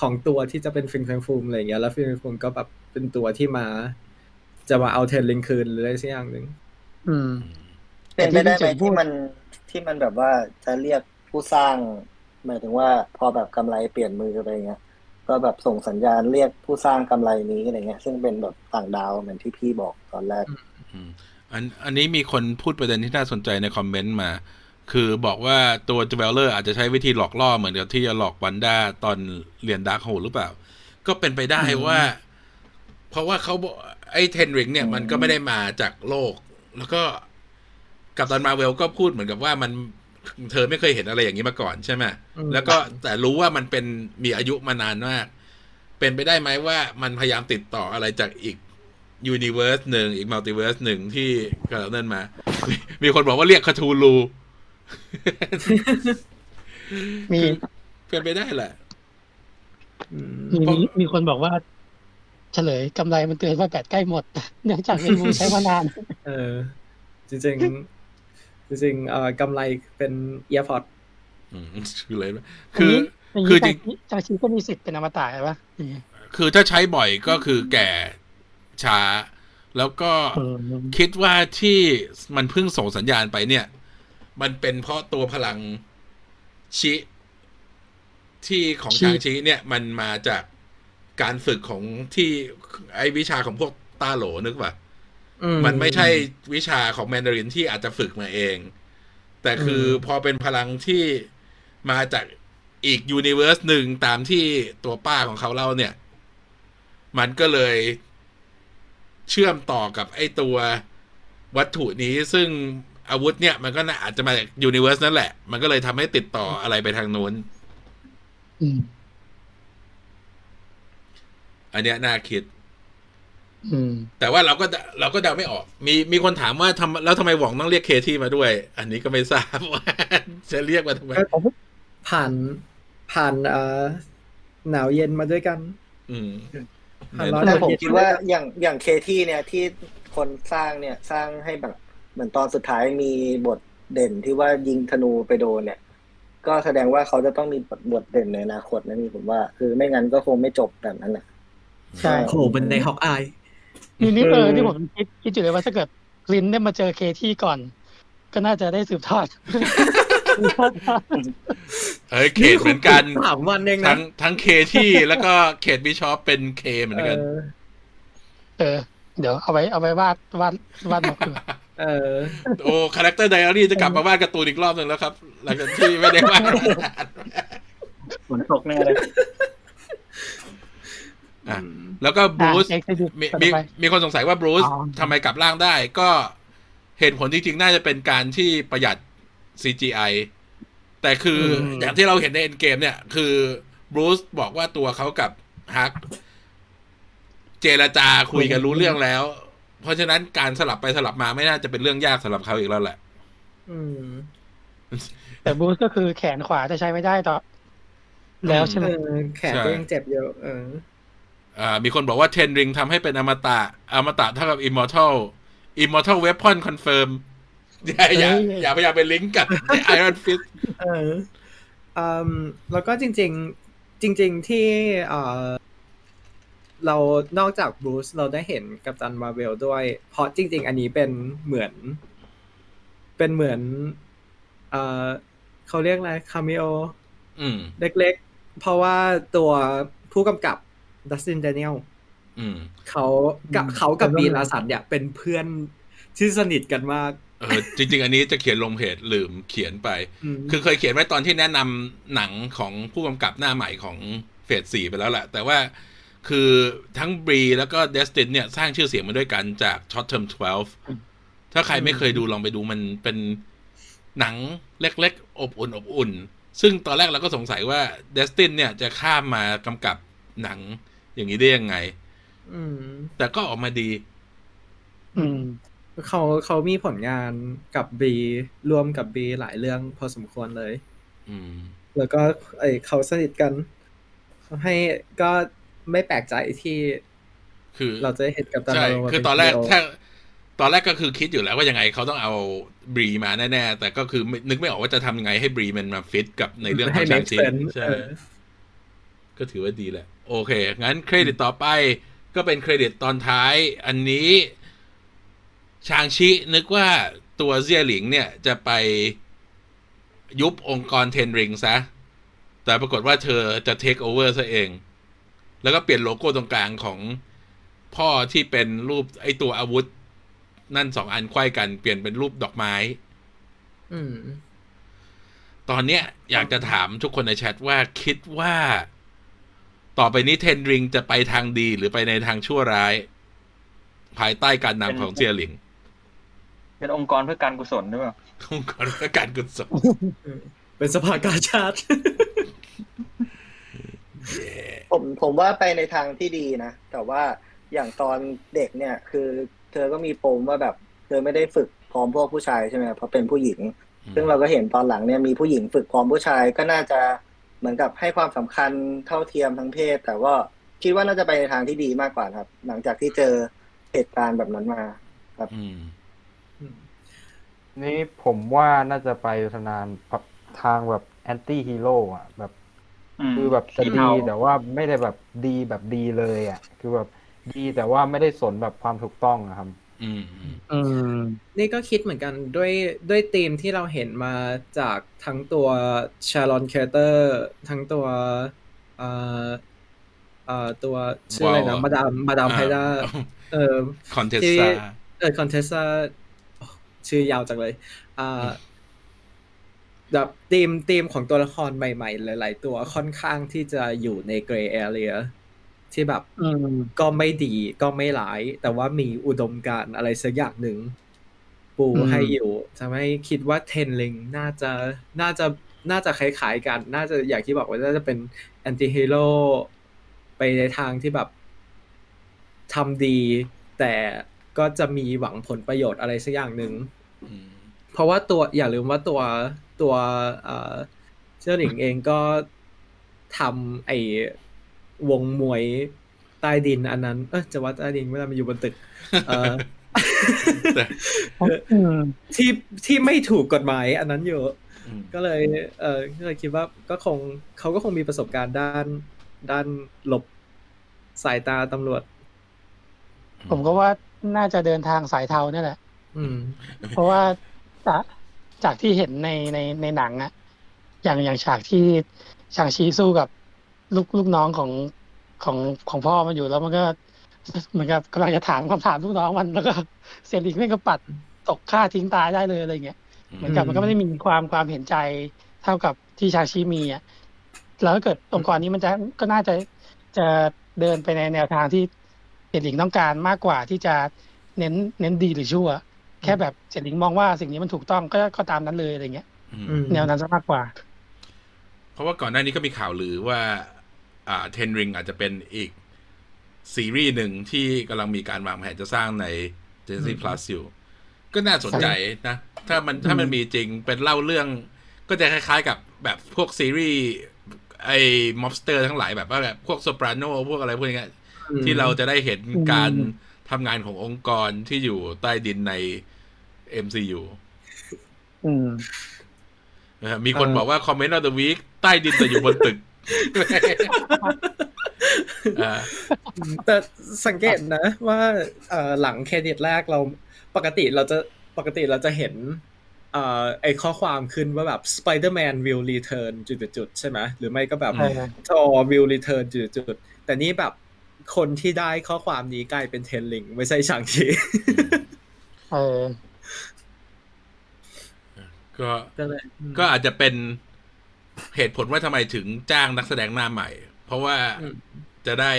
ของตัวที่จะเป็น Fin Fang Foom อะไรอย่างเงี้ยแล้ว Fin Fang Foom ก็แบบเป็นตัวที่มา จะมาเอา Ten Rings คืนหรืออะไรสักอย่างหนึ่งอืมเป็นไปได้ไหมแต่ที่ที่พูดมันที่มันแบบว่าจะเรียกผู้สร้างหมายถึงว่าพอแบบกำไรเปลี่ยนมืออะไรเงี้ย ก็แบบส่งสัญญาณเรียกผู้สร้างกำไรนี้อะไรเงี้ย ซึ่งเป็นแบบต่างดาวเหมือนที่พี่บอกตอนแรกอืมอันอันนี้มีคนพูดประเด็นที่น่าสนใจใน comment มา คือบอกว่าตัวเจเวลเลอร์อาจจะใช้วิธีหลอกล่อเหมือนกับที่จะหลอก Wanda ตอนเรียน Darkhold หรือเปล่า ก็เป็นไปได้ว่า เพราะว่าเขาบอกไอ้ Ten Rings เนี่ยมันก็ไม่ได้มาจากโลก แล้วก็ Captain Marvel ก็พูดเหมือนกับว่ามัน เธอไม่เคยเห็นอะไรอย่างนี้มาก่อนใช่ไหมอืมแล้วก็แต่รู้ว่ามันเป็นมีอายุมานานมาก เป็นไปได้ไหมว่ามันพยายามติดต่ออะไรจากอีก universe หนึ่งอีก multiverse หนึ่งที่กำลังนั่นมา มีมีคนบอกว่าเรียก Cthulhu มีเป็นไปได้แหละอืมมีมีมีคนบอกว่า เฉลยกำไรมันเตือนว่าแบตใกล้หมด เนื่องจากเมนูใช้มานาน เออ จริงๆ จริงๆเอ่อกำไรเป็นเอียร์พอดอืมคือเลยนะคืออย่างคือนี้จริงจางชีก็มีสิทธิ์เป็นอมตะใช่ปะอย่างงี้คือถ้าใช้บ่อยก็คือแก่ช้า แล้วก็อืมคิดว่าที่มันเพิ่งส่งสัญญาณไปเนี่ย มันเป็นเพราะตัวพลังชิที่ของทางชิเนี่ยมันมาจากการฝึกของที่ไอวิชาของพวกตาโหลนึกว่าอื มันไม่ใช่วิชาของแมนดารินที่อาจจะฝึกมาเอง แต่คืออมพอเป็นพลังที่มาจากอีกยูนิเวอร์สหนึ่งตามที่ตัวป้าของเขาเล่าเนี่ย มันก็เลยเชื่อมต่อกับไอ้ตัววัตถุนี้ซึ่งอาวุธเนี่ย มันก็น่าอาจจะมาจากยูนิเวอร์สนั่นแหละ มันก็เลยทำให้ติดต่ออะไรไปทางนู้นอืมอันเนี้ยน่าคิดอืม แต่ว่าเราก็เราก็เดาไม่ออก มีมีคนถามว่าทำแล้วทำไมหว่องต้องเรียกเคที่มาด้วย อันนี้ก็ไม่ทราบว่าจะเรียกมาทำไมผ่านผ่านเอ่อหนาวเย็นมาด้วยกัน อืมผ่านร้อนแต่เย็นผมคิดว่าอย่างอย่างเคที่เนี่ยที่คนสร้างเนี่ยสร้างให้แบบ เหมือนตอนสุดท้ายมีบทเด่นที่ว่ายิงธนูไปโดนเนี่ย ก็แสดงว่าเขาจะต้องมีบทบทเด่นในอนาคตนะนี่ผมว่า คือไม่งั้นก็คงไม่จบแบบนั้นนะใช่โอ้โหเป็นในฮอกอาย นี่นี่เออเออที่ผมคิดคิดอยู่เลยว่าถ้าเกิดกลินได้มาเจอเคที่ก่อน ก็น่าจะได้สืบทอดเฮ้ยเขตเหมือนกันสามวันเองนะทั้งทั้งเคที่แล้วก็เขตบิชอปเป็นเคเหมือนกัน เออเออเดี๋ยวเอาไว้เอาไว้วาดวาดวาดบอกดูเออโอ้คาแรคเตอร์ไดอารี่จะกลับมาวาดการ์ตูนอีกรอบหนึ่งแล้วครับ หลังจากที่ไม่ได้วาดฝนตกแน่เลย อะแล้วก็บรูซอะ Exodus มีต่อมีไปมีคนสงสัยว่าบรูซอ๋อทำไมกลับร่างได้ ก็เหตุผลจริงๆ น่าจะเป็นการที่ประหยัด CGI แต่คืออมอย่างที่เราเห็นในเอ็นเกมเนี่ย คือบรูซบอกว่าตัวเขากับฮักเจรจาคุยกันรู้เรื่องแล้ว เพราะฉะนั้นการสลับไปสลับมาไม่น่าจะเป็นเรื่องยากสำหรับเขาอีกแล้วแหละอืมแต่บูสก็คือแขนขวาจะใช้ไม่ได้ต่อ แล้วใช่ไหมเออแขนก็ยังเจ็บเยอะเอออ่า มีคนบอกว่าเทนริงทำให้เป็นอมตะ อมตะเท่ากับ immortal immortal weapon confirm อย่าอย่าอย่าพยายามไปลิงก์กับ Iron Fist เอออืมแล้วก็จริง ๆ จริง ๆ ที่เอ่อเรานอกจากบรูซเราได้เห็นกัปตันมาเวลด้วย เพราะจริง ๆ อันนี้เป็นเหมือน เป็นเหมือนเอ่อเขาเรียกอะไรคาเมโออืมเล็ก ๆ เพราะว่าตัวผู้กำกับ ดัสตินเดนิเอลอืมเขากับเขากับบีลาสันเนี่ย เป็นเพื่อนที่สนิทกันมาก เออจริง ๆ อันนี้จะเขียนลงเพจลืมเขียนไปอืมคือเคยเขียนไว้ตอนที่แนะนำหนังของผู้กำกับหน้าใหม่ของเฟสสี่ไปแล้วแหละ แต่ว่าคือทั้งบรีแล้วก็เดสตินเนี่ย สร้างชื่อเสียงมาด้วยกันจาก Short Term 12 ถ้าใครไม่เคยดูลองไปดูมันเป็นหนังเล็ก ๆ อบอุ่นอบอุ่น ซึ่งตอนแรกเราก็สงสัยว่าเดสตินเนี่ยจะข้ามมากำกับหนัง อย่างนี้ได้ยังไง อืม แต่ก็ออกมาดี อืมเขาเขามีผลงานกับบีร่วมกับบีหลายเรื่องพอสมควรเลย อืม แล้วก็ไอเขาสนิทกันให้ก็ไม่แปลกใจที่ คือเราจะเห็นกับตันใช่มาเวลมาคือเป็ตอนแรก trio ถ้าตอนแรกก็คือคิดอยู่แล้วว่ายังไงเขาต้องเอาBrie มาแน่ ๆ แต่ก็คือไม่นึกไม่ออกว่าจะทำยังไงให้ Brie มันมาฟิตกับในเรื่องขให้องชาง make ชี sense ใช่เออ ก็ถือว่าดีแหละ โอเค งั้นเครดิตต่อไปก็เป็นเครดิตตอนท้าย อันนี้ชางชินึกว่าตัวเซียหลิงเนี่ยจะไปยุบองค์กร Ten Rings ซะ แต่ปรากฏว่าเธอจะ take over ซะเอง แล้วก็เปลี่ยนโลโก้ตรงกลางของพ่อที่เป็นรูปไอตัวอาวุธ นั่นสองอันไขว้กันเปลี่ยนเป็นรูปดอกไม้ อืม ตอนเนี้ยอยากจะถามทุกคนในแชทว่าคิดว่า ต่อไปนี้เทนริงจะไปทางดีหรือไปในทางชั่วร้าย ภายใต้การนำของเจียหลิง เป็นองค์กรเพื่อการกุศลหรือเปล่าองค์กรเพื่อการกุศลเป็นสภากาชาติ ผมผมว่าไปในทางที่ดีนะ แต่ว่าอย่างตอนเด็กเนี่ย คือเธอก็มีปมว่าแบบ เธอไม่ได้ฝึกพร้อมพวกผู้ชายใช่ไหมเพราะเป็นผู้หญิง ซึ่งเราก็เห็นตอนหลังเนี่ยมีผู้หญิงฝึกพร้อมผู้ชายก็น่าจะ เหมือนกับให้ความสำคัญเท่าเทียมทั้งเพศ แต่ว่าคิดว่าน่าจะไปในทางที่ดีมากกว่าครับ หลังจากที่เจอเหตุการณ์แบบนั้นมาอืมนี่ผมว่าน่าจะไปทางานแบบทางแบบแอนตี้ฮีโร่อะแบบมคือแบบจะขี้ดีเมาแต่ว่าไม่ได้แบบดีแบบดีเลย อะ คือแบบดีแต่ว่าไม่ได้สนแบบความถูกต้องอะครับ อืมอืมอืมนี่ก็คิดเหมือนกันด้วยด้วยธีมที่เราเห็นมาจากทั้งตัวชาลอนเคเตอร์ทั้งตัวเอ่อเอ่อตัวชื่ออะไรนะ Wall มาดามมาดามไพด้าเออคอนเทสที่ซาเออคอนเทสซาชื่อยาวจังเลยอ่าแบบธีมธีมของตัวละครใหม่ ๆ หลาย ๆ ตัวค่อนข้างที่จะอยู่ในเกรย์แอเรีย ที่แบบอืมก็ไม่ดีก็ไม่ร้าย แต่ว่ามีอุดมการณ์อะไรสักอย่างหนึ่งปูอืมให้อยู่ทำให้คิดว่าเทนลิงน่าจะน่าจะน่าจะคล้ายๆกัน น่าจะอย่างที่บอกว่าน่าจะเป็นแอนตี้ฮีโร่ไปในทางที่แบบทำดี แต่ก็จะมีหวังผลประโยชน์อะไรสักอย่างหนึ่งอืมเพราะว่าตัวอย่าลืมว่าตัวตัวเอ่อเจ้าหลิงเองก็ทำไอ้ วงมวยใต้ดินอันนั้น เออจะว่าใต้ดินเวลามันอยู่บนตึก เออแต่อืมที่ที่ไม่ถูกกฎหมาย อันนั้นอยู่อืมก็เลย เออก็เลยคิดว่าก็คงเขาก็คงมีประสบการณ์ด้านด้านหลบสายตาตำรวจ ผมก็ว่าน่าจะเดินทางสายเทาเนี่ยแหละอืมเพราะว่าจากจากที่เห็นในในในหนังอะอย่างอย่างฉากที่ชางชีสู้กับ ลูกลูกน้องของของของพ่อมันอยู่แล้วมันก็เหมือนกับกำลังจะถามคำถามลูกน้องมันแล้วก็เสียหลิงแม่งก็ปัดตกฆ่าทิ้งตายได้เลยอะไรเงี้ยเหมือนกับมันก็ไม่ได้มีความความเห็นใจเท่ากับที่ชาชิมีอะแล้วถ้าเกิดองค์กรนี้มันจะก็น่าจะจะเดินไปในแนวทางที่เสียหลิงต้องการมากกว่าที่จะเน้นเน้นดีหรือชั่ว แค่แบบเสียหลิงมองว่าสิ่งนี้มันถูกต้องก็ก็ตามนั้นเลยอะไรเงี้ยอืมอืมแนวนั้นจะมากกว่า เพราะว่าก่อนหน้านี้ก็มีข่าวลือว่า อ่าเทนริงอาจจะเป็นอีกซีรีส์หนึ่งที่กำลังมีการวางแผนจะสร้างใน d i s n e y Plus อยู่ ก็น่าสนใจนะ ถ้ามันถ้ามันมีจริงเป็นเล่าเรื่อง ก็จะคล้ายๆกับแบบพวกซีรีส์ไอ้ม็อบสเตอร์ทั้งหลายแบบว่าแบบพวกโซปราโนพวกอะไรพวกนี้ที่เราจะได้เห็นการทำงานขององค์กรที่อยู่ใต้ดินใน MCU อืมนะฮะมีคนบอกว่าคอมเมนต์ of the week ใต้ดินแต่อยู่บนตึกอ่า แต่สังเกตนะว่าเอ่อหลังเครดิตแรกเราปกติเราจะปกติเราจะเห็นเอ่อไอข้อความขึ้นว่าแบบ Spider-Man will return จุดๆๆใช่ไหมหรือไม่ก็แบบใช่ Thor will return จุดๆๆแต่นี่แบบคนที่ได้ข้อความนี้กลายเป็นเทนลิงไม่ใช่ชางชีเออก็ก็เลยก็อาจจะเป็น เหตุผลว่าทำไมถึงจ้างนักแสดงหน้าใหม่ เพราะว่าอืมจะได้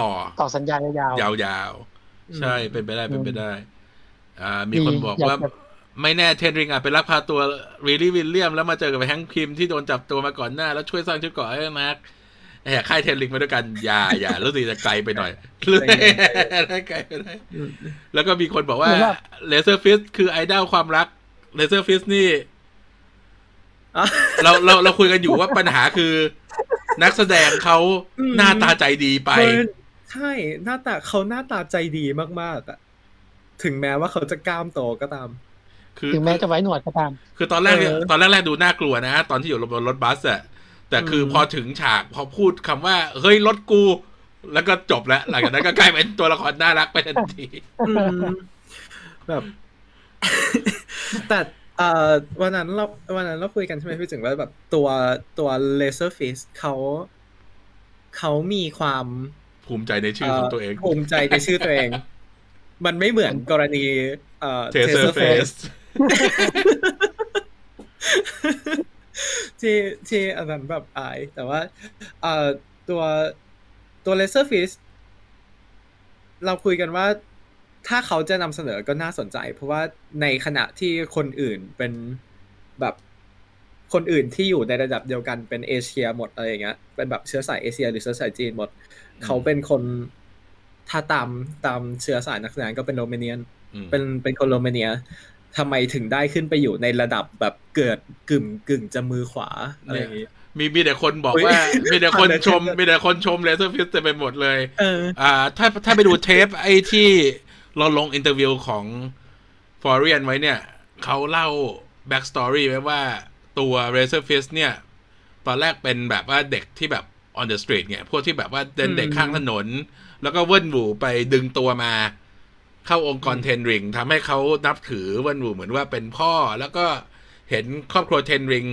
ต่อต่อสัญญายาวยาวๆใช่เป็นไปได้เป็นไปได้ อ่า มีดีคนบอกอยากว่าจะไม่แน่ Ten Rings อาจไปลักพาตัว Riri Williams แล้วมาเจอกับ Hank Pym ที่โดนจับตัวมาก่อนหน้า แล้วช่วยสร้างชุดเกราะให้นักแหกค่าย Ten Rings มาด้วยกัน อย่าอย่ารู้สึกจะไกลไปหน่อยได้ไกลไปได้อืมแล้วก็มีคนบอกว่าหรือว่า Razor Fist คือไอดอลความรัก Razor Fist นี่อะ เราเราเราคุยกันอยู่ว่าปัญหาคือ นักแสดงเขาอืมหน้าตาใจดีไปเออใช่หน้าตาเขาหน้าตาใจดีมากๆอะถึงแม้ว่าเขาจะกล้ามโตก็ตาม คือถึงแม้จะไว้หนวดก็ตาม คือตอนแรกเนี่ยเออตอนแรกๆดูน่ากลัวนะ ตอนที่อยู่บนรถบัสอะแต่คืออมพอถึงฉากพอพูดคำว่า เฮ้ยรถกู แล้วก็จบแล้ว หลังจากนั้นก็กลายเป็นตัวละครน่ารักไปทันทีอืมแบบแต่ เอ่อวันนั้นเราวันนั้นเราคุยกันใช่ไหมพี่ถึงว่าแบบตัวตัว Razor Fist เขาเขามีความภูมิใจในชื่อของตัวเอง ภูมิใจในชื่อตัวเอง มันไม่เหมือนกรณีเอ่อเทเซอร์เฟ Taserface สที่ที่อันนั้นแบบอาย แต่ว่าเอ่อตัวตัว Razor Fistเราคุยกันว่า ถ้าเขาจะนำเสนอก็น่าสนใจ เพราะว่าในขณะที่คนอื่นเป็นแบบคนอื่นที่อยู่ในระดับเดียวกันเป็นเอเชียหมดอะไรอย่างเงี้ยเป็นแบบเชื้อสายเอเชีย หรือเชื้อสายจีนหมด เขาเป็นคนถ้าตามตามเชื้อสายนักแสดงก็เป็นโรมาเนียน เป็นเป็นคนโรมาเนียทำไมถึงได้ขึ้นไปอยู่ในระดับแบบเกิดกึ่งกึ่งจะมือขวาอะไรอย่างงี้มีมีแต่คนบอกอุ๊ยว่า มีแต่คนชมผ่านไปมีแต่คนชม Razor Fist เต็มไปหมดเลยเอออ่า ถ้าถ้าไปดูเทปไอ้ที่ เราลง interview ของ Florian ไว้เนี่ยเขาเล่า backstory ไว้ว่าตัว Razor Fist เนี่ย ตอนแรกเป็นแบบว่าเด็กที่แบบ on the street เนี่ย พวกที่แบบว่าเดินเด็กอืมข้างถนน แล้วก็เวิ้นหวูไปดึงตัวมา เข้าองค์กร Ten Rings ทำให้เขานับถือเวิ้นหวูเหมือนว่าเป็นพ่อ แล้วก็เห็นครอบครัว Ten Rings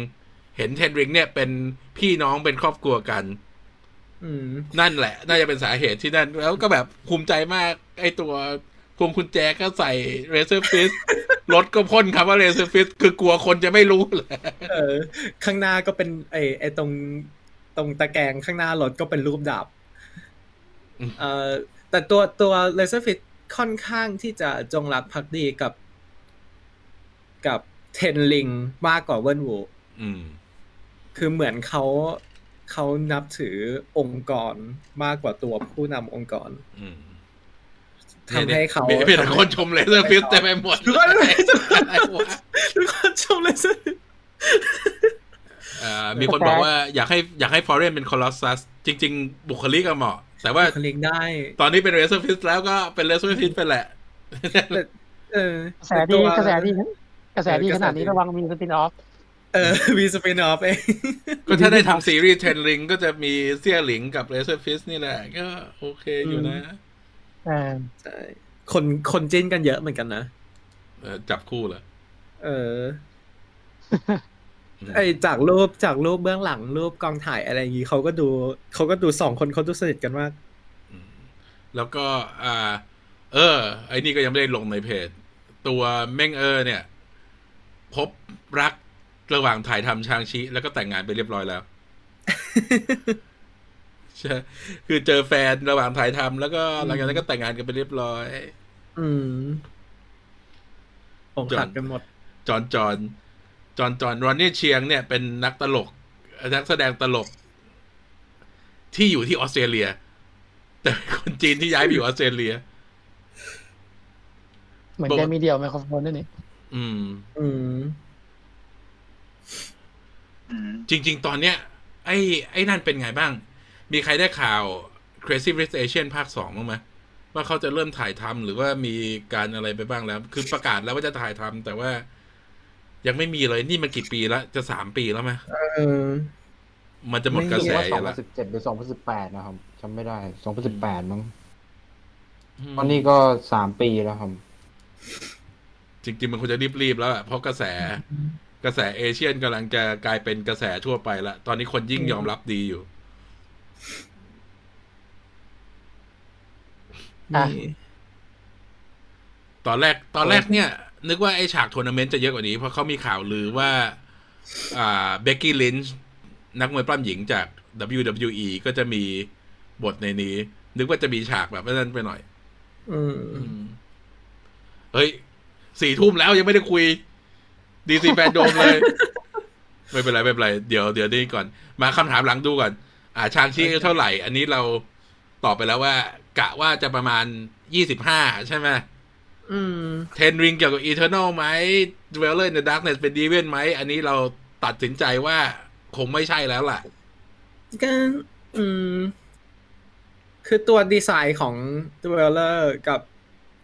เห็น Ten Rings เนี่ยเป็นพี่น้องเป็นครอบครัวกันอืมนั่นแหละ น่าจะเป็นสาเหตุที่นั่น แล้วก็แบบภูมิใจมาก ไอตัวพ วงกุญแจก็ใส่ Razor Fist รถก็พ่นคำว่า Razor Fist คือกลัวคนจะไม่รู้เลยเออข้างหน้าก็เป็น ไอไอตรงตรงตะแกรงข้างหน้ารถก็เป็นรูปดาบอืมเอ่อแต่ตัวตัว Razor Fist ค่อนข้างที่จะจงรักภักดีกับ กับ Ten Rings มากกว่าเวิ้นหวูอืมคือเหมือนเขาเขานับถือองค์กรมากกว่าตัวผู้นำองค์กร อืม ทำให้เขามีมีแต่คนชม Razor Fist ทำให้เต็มไปหมดทุกคนอะไรวะทุกคนชม Razor Fistอ่ามีคนบอกว่าอยากให้อยากให้ Florian เป็น Colossus จริง ๆ บุคลิกก็เหมาะ แต่ว่าคลิกได้ ตอนนี้เป็น Razor Fist แล้วก็เป็น Razor Fist ไปแหละเออกระแสดีกระแสดีกระแสดีเออกระแสขนาดนี้ดีระวังมี spin-off เออมี spin-off เองก็ถ้าได้ทำซีรีส์ Ten Rings ก็จะมีเซี่ยหลิงกับ Razor Fist นี่แหละ ก็โอเคอยู่นะ อ่าใช่คนคนจิ้นกันเยอะเหมือนกันนะเออจับคู่เหรอเออไอจากรูปจากรูปเบื้องหลังรูปกองถ่ายอะไรอย่างงี้เขาก็ดูเขาก็ดูสองคนเขาดูสนิทกันมากอืมแล้วก็ อ่า เออ ไอ้นี่ก็ยังไม่ได้ลงในเพจ ตัวเม่งเออเนี่ย พบรักระหว่างถ่ายทำชางชิ แล้วก็แต่งงานไปเรียบร้อยแล้ว ใช่คือเจอแฟนระหว่างถ่ายทำแล้วก็หลังจากนั้นก็แต่งงานกันไปเรียบร้อย อืมองขัดกันหมด จอนจอนจอนจอนรอนนี่เชียงเนี่ยเป็นนักตลก นักแสดงตลก ที่อยู่ที่ออสเตรเลีย แต่เป็นคนจีนที่ย้ายไปอยู่ออสเตรเลีย เหมือนบอกแกว่ามีเดียวไมโครโฟนด้วยนี่อืมอืม อืมจริง ๆ ตอนเนี้ย ไอ้ ไอ้นั่นเป็นไงบ้าง มีใครได้ข่าว Crazy Rich Asian ภาคสองบ้างไหมว่าเขาจะเริ่มถ่ายทำหรือว่ามีการอะไรไปบ้างแล้ว คือประกาศแล้วว่าจะถ่ายทำแต่ว่ายังไม่มีเลยนี่มันกี่ปีแล้วจะสามปีแล้วไหมเออมันจะหมดกระคิแสดว่าอสองยู่พัแล้นวสิบเจ็ดหรือสองพันสิบแปดนะครับจำไม่ได้สองพันสิบแปดมั้งอืมตอนนี้ก็สามปีแล้วครับ จริงๆมันควรจะรีบๆแล้วอะเพราะกระแสกระแสเอเชียนกำลังจะกลายเป็นกระแสทั่วไปละตอนนี้คนยิ่งยอมรับดีอยู่ อะ นี่ตอนแรกตอนแรกเนี่ย นึกว่าไอ้ฉากทัวร์นาเมนต์จะเยอะกว่านี้ เพราะเขามีข่าวลือว่า อ่า Becky Lynch นักมวยปล้ำหญิงจาก WWE ก็จะมีบทในนี้ นึกว่าจะมีฉากแบบนั้นไปหน่อย อืมเฮ้ยสี่ทุ่มแล้วยังไม่ได้คุย DC FanDome เลย ไม่เป็นไรไม่เป็นไร เดี๋ยวเดี๋ยวนี่ก่อน มาคำถามหลังดูก่อน อ่า Shang-Chi เท่าไหร่ อันนี้เราตอบไปแล้วว่า กะว่าจะประมาณยี่สิบห้าใช่ไหมอืม Ten Rings เกี่ยวกับ Eternals ไหม Dweller in the Darkness เป็น Deviant ไหม อันนี้เราตัดสินใจว่าคงไม่ใช่แล้วล่ะก็อืม คือตัวดีไซน์ของ Dweller กับ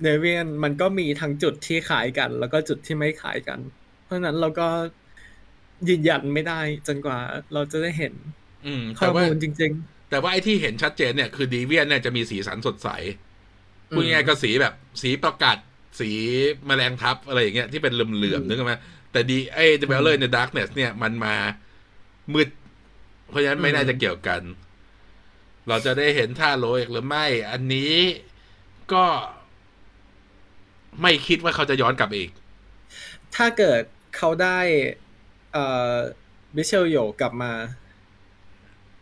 เนเวียนมันก็มีทั้งจุดที่คล้ายกัน แล้วก็จุดที่ไม่คล้ายกัน เพราะฉะนั้นเราก็ยืนยันไม่ได้จนกว่าเราจะได้เห็นอืมข้อแต่ว่ามูลจริง แต่ว่าไอ้ที่เห็นชัดเจนเนี่ยคือดีเวียนเนี่ยจะมีสีสันสดใสอืมพูดง่ายๆก็สีแบบสีประกาศสีแมลงทับอะไรอย่างเงี้ยที่เป็นเหลื่อมๆนึกออกไหมแต่ดีไอ้ The b e l l e r in the Darkness เนี่ยมันมามืด เพราะฉะนั้นไม่น่าจะเกี่ยวกัน เราจะได้เห็นท่าโรยหรือไม่ อันนี้ก็ไม่คิดว่าเขาจะย้อนกลับอีกๆถ้าเกิดเขาได้เอ่อมิเชลโยกลับมา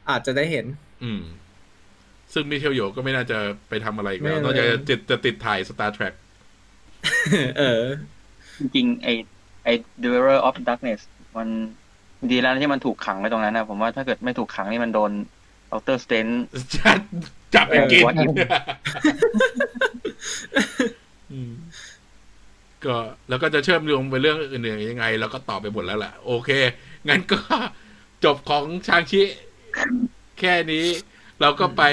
อาจจะได้เห็น อืม ซึ่งมิเชลโยก็ไม่น่าจะไปทำอะไรอีกแล้วไม่นอกจากเลยจะติดจะติดถ่าย Star Trek เออ จริงๆไอไอ Dweller of Darkness มันดีแล้วนะที่มันถูกขังไว้ตรงนั้นนะผมว่าถ้าเกิดไม่ถูกขังนี่มันโดนดรสเตนจับจับไปกิน What if อืมก็แล้วก็จะเชื่อมโยงไปเรื่องอื่นๆยังไง แล้วก็ตอบไปหมดแล้วแหละโอเค งั้นก็จบของชางชิ แค่นี้ เราก็ไป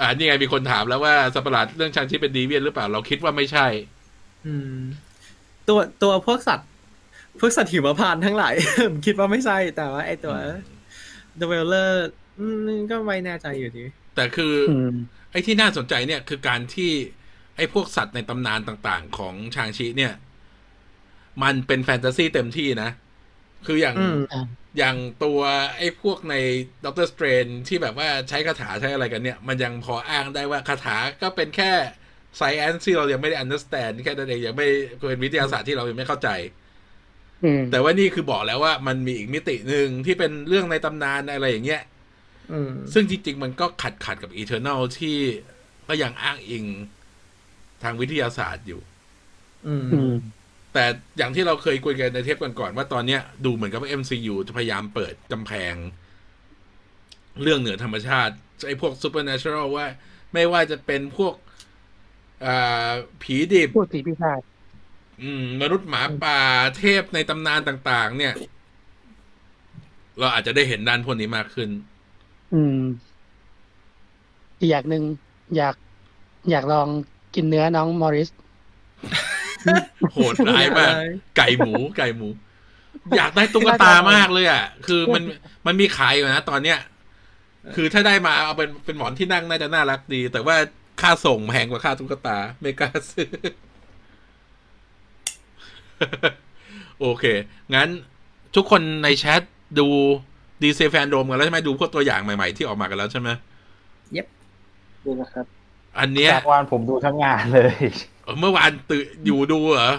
อ่านี่ไงมีคนถามแล้วว่าสัตว์ประหลาดเรื่องชางชิเป็นดีเวียนหรือเปล่า เราคิดว่าไม่ใช่ อืม ตัวตัวพวกสัตว์พวกสัตว์หิมพานต์ทั้งหลาย ผมคิดว่าไม่ใช่ แต่ว่าไอตัว The w e l l e r อืมก็ไม่แน่ใจอยู่ดี แต่คืออืมไอ้ที่น่าสนใจเนี่ยคือการที่ ไอ้พวกสัตว์ในตำนานต่างๆ ของ Shang-Chi เนี่ย มันเป็นแฟนตาซีเต็มที่นะ คืออย่าง อืมอย่างตัวไอ้พวกใน Doctor Strange ที่แบบว่าใช้คาถาใช้อะไรกันเนี่ย มันยังพออ้างได้ว่าคาถาก็เป็นแค่ science ที่เรายังไม่ได้ understand แค่นั้นเองยังไม่เป็นวิทยาศาสตร์ที่เรายังไม่เข้าใจอืมแต่ว่านี่คือบอกแล้วว่ามันมีอีกมิติหนึ่งที่เป็นเรื่องในตำนานอะไรอย่างเงี้ยอืมซึ่งจริง ๆ มันก็ขัดขัดกับ Eternal ที่ก็ยังอ้างอิงทางวิทยาศาสตร์อยู่ อืมอืม แต่อย่างที่เราเคยคุยกันในเทปก่อนๆว่าตอนเนี้ยดูเหมือนกับว่า MCU จะพยายามเปิดกำแพง เรื่องเหนือธรรมชาติไอ้พวก supernatural ว่า ไม่ว่าจะเป็นพวกอ่าผีดิบพูดผีปีศาจอืมมนุษย์หมาป่าเทพในตำนานต่าง ๆ เนี่ย เราอาจจะได้เห็นด้านพวกนี้มากขึ้น อืม อีกอย่างหนึ่งอยาก อยากลองกินเนื้อน้องมอริส โหดร้ายมากไก่หมูไก่หมู อยากได้ตุ๊กตามากเลยอะ คือมันมันมีขายอยู่นะตอนเนี้ย คือถ้าได้มาเอาเป็นเป็นหมอนที่นั่งน่าจะน่ารักดี แต่ว่าค่าส่งแพงกว่าค่าตุ๊กตา ไม่กล้าซื้อ โอเค งั้นทุกคนในแชทดูดีเซแฟนโดมกันแล้วใช่ไหมดูพวกตัวอย่างใหม่ ๆ ที่ออกมากันแล้วใช่ไหมดูนะครับ อันเนี้ยจากวานผมดูทั้งงานเลยเออเมื่อวานตื่นอยู่ดูเหรอ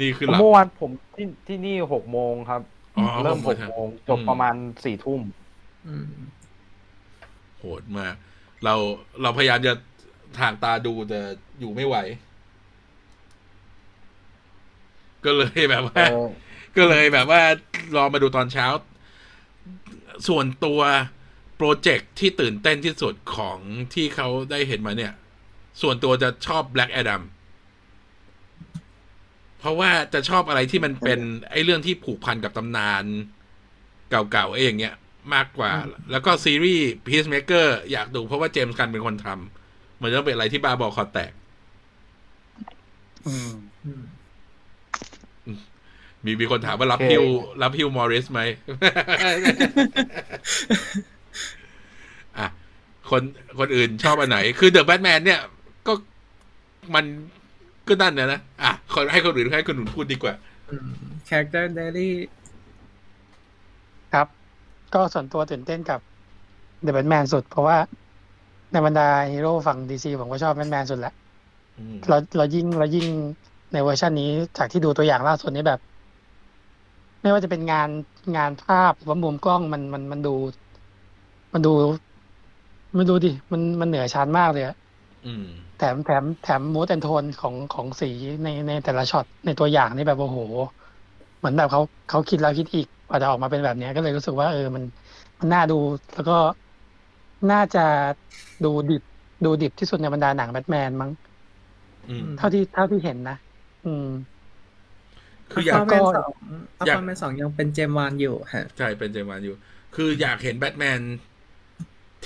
นี่คือหลับเมื่อวานผมที่ที่นี่หกโมงครับอ๋อเริ่มหหกกโมโมงงจบอืมประมาณสี่ทุ่มอืมโหดมาก เราเราพยายามจะทางตาดูแต่อยู่ไม่ไหว ก็เลยแบบว่าเออก็เลยแบบว่า รอมาดูตอนเช้า ส่วนตัวโปรเจกต์ที่ตื่นเต้นที่สุดของที่เขาได้เห็นมาเนี่ย ส่วนตัวจะชอบ Black Adam เพราะว่าจะชอบอะไรที่มันเป็นไอ้เรื่องที่ผูกพันกับตำนานเก่าๆไอ้อย่างเงี้ย มากกว่า แล้วก็ซีรีส์ Peacemaker อยากดูเพราะว่าเจมส์กันเป็นคนทำมันต้องเป็นอะไรที่บ้าบอคอแตกอืมอืมมีมีคนถามว่ารับโอเคฮิวรับฮิวมอริสไหมอะคนคนอื่นชอบอันไหน คือเดอะแบทแมนเนี่ย ก็มันก็นั่นนะนะอะคนให้คนอื่นให้คนอื่นพูดดีกว่าอืม character daily ครับ ก็ส่วนตัวตื่นเต้นกับ The Batman สุด เพราะว่าในบรรดาฮีโร่ฝั่ง DC ผมก็ชอบแบทแมนสุดละอืมเราเรายิ่งเรายิ่งในเวอร์ชันนี้จากที่ดูตัวอย่างล่าสุดนี้แบบ ไม่ว่าจะเป็นงานงานภาพหรือว่ามุมกล้องมันมันมันดู มันดู มันดูดิมันมันเหนือชั้นมากเลยอะอืม แถมแถมแถม mood and tone ของของสีในในแต่ละช็อตในตัวอย่างนี่แบบโอ้โห เหมือนแบบเขาเขาคิดแล้วคิดอีกกว่าจะออกมาเป็นแบบเนี้ยก็เลยรู้สึกว่าเออมันมันน่าดูแล้วก็น่าจะดูดิบดูดิบที่สุดในบรรดาหนังแบทแมนมั้งอืมเท่าที่เท่าที่เห็นนะ อืม คืออยาก Aquaman สองอยาก Aquaman สองยังเป็นเจมส์วานอยู่ฮะใช่เป็นเจมส์วานอยู่ คืออยากเห็นแบทแมน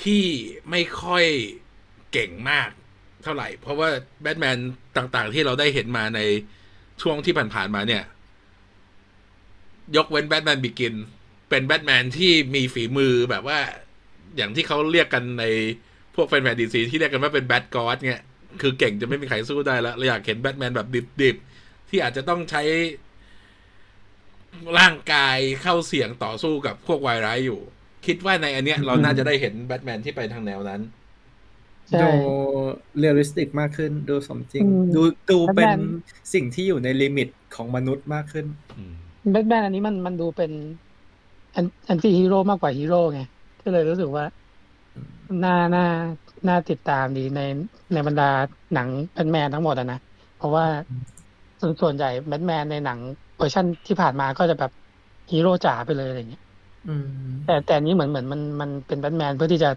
ที่ไม่ค่อยเก่งมาก เท่าไหร่ เพราะว่าแบทแมนต่างๆ ที่เราได้เห็นมาในช่วงที่ผ่านๆมาเนี่ย ยกเว้น Batman Begins เป็นแบทแมนที่มีฝีมือแบบว่า อย่างที่เขาเรียกกันในพวกแฟนๆ DC ที่เรียกกันว่าเป็น Bat-God เนี่ยคือเก่งจะไม่มีใครสู้ได้แล้วเราอยากเห็นแบทแมนแบบดิบๆ ที่อาจจะต้องใช้ร่างกายเข้าเสี่ยงต่อสู้กับพวกวายร้ายอยู่ คิดว่าในอันเนี้ยเราน่าจะได้เห็นแบทแมนที่ไปทางแนวนั้น ดู realistic มากขึ้น ดูสมจริงอืมดูดูเป็น Batman สิ่งที่อยู่ใน limit ของมนุษย์มากขึ้นอืมแบทแมนอันนี้มันมันดูเป็น anti-hero มากกว่าฮีโร่ไงก็เลยรู้สึกว่าน่าน่าน่าติดตามดีในในบรรดาหนังแบทแมนทั้งหมดอะนะ เพราะว่าส่วนส่วนใหญ่แบทแมนในหนังเวอร์ชันที่ผ่านมาก็จะแบบฮีโร่จ๋าไปเลยอะไรเงี้ยอืมแต่แต่อันนี้เหมือนเหมือนมันมันเป็นแบทแมนเพื่อที่จะ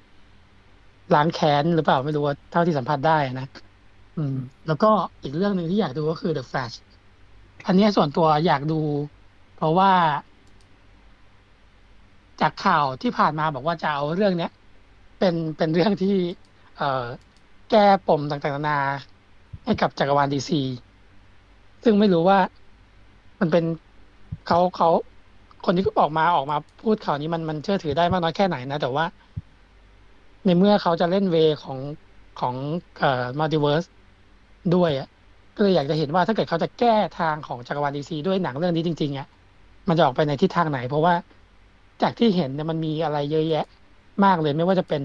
ล้างแค้นหรือเปล่าไม่รู้ว่าเท่าที่สัมผัสได้นะอืม แล้วก็อีกเรื่องหนึ่งที่อยากดูก็คือ The Flash อันนี้ส่วนตัวอยากดู เพราะว่า จากข่าวที่ผ่านมาบอกว่าจะเอาเรื่องเนี้ย เป็นเป็นเรื่องที่ เอ่อ แก้ปมต่างๆนานาให้กับจักรวาลดีซีซึ่งไม่รู้ว่ามันเป็นเขาเขาคนที่ออกมาออกมาพูดข่าวนี้มันมันเชื่อถือได้มากน้อยแค่ไหนนะ แต่ว่า ในเมื่อเขาจะเล่น way ของของเอ่อ multiverse ด้วยอะก็เลยอยากจะเห็นว่าถ้าเกิดเขาจะแก้ทางของจักรวาลดีซีด้วยหนังเรื่องนี้จริงๆอะมันจะออกไปในทิศทางไหน เพราะว่าจากที่เห็นเนี่ยมันมีอะไรเยอะแยะ มากเลยไม่ว่าจะเป็น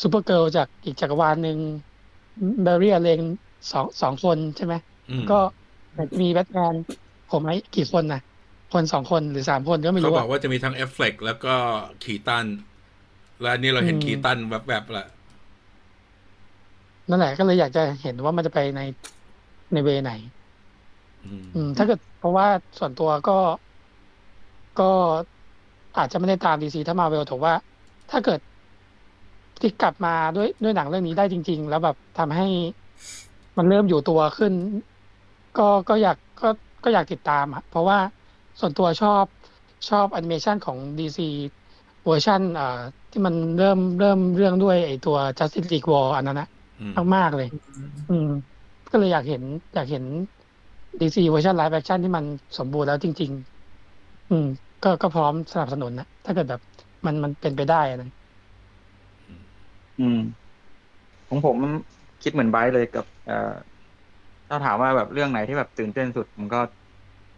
Supergirl จากอีกจักรวาลหนึ่งBarry Allen สองสองคนใช่ไหมอืมก็มีแบทแมนผมไหมกี่คนนะคนสองคนหรือสามคนก็ไม่เขารู้บอะอกว่าจะมีทั้งเอฟเฟกแล้วก็ Keaton และอันนี้เราเห็นอืม Keaton แบบแบบๆละนั่นแหละก็เลยอยากจะเห็นว่ามันจะไปในใน way ไหนอืมอืม ถ้าเกิดเพราะว่าส่วนตัวก็ก็อาจจะไม่ได้ตามดีซีเท่ามาร์เวลแต่ว่า ถ้าเกิดที่กลับมาด้วยด้วยหนังเรื่องนี้ได้จริง ๆ แล้วแบบทำให้มันเริ่มอยู่ตัวขึ้น ก็ก็อยากก็ก็อยากติดตามอะเพราะว่าส่วนตัวชอบชอบแอนิเมชันของดีซีเวอร์ชันอ่า ที่มันเริ่มเริ่มเรื่องด้วยไอตัว Justice League War อันนั้นนะอืมมากๆเลย อืม ก็เลยอยากเห็น อยากเห็นดีซีเวอร์ชัน live action ที่มันสมบูรณ์แล้วจริง ๆ อืม ก็ก็พร้อมสนับสนุนนะถ้าเกิดแบบมันมันเป็นไปได้อะนะอืม ของผมคิดเหมือนไบร์ทเลยกับเอ่อถ้าถามว่าแบบเรื่องไหนที่แบบตื่นเต้นสุดผมก็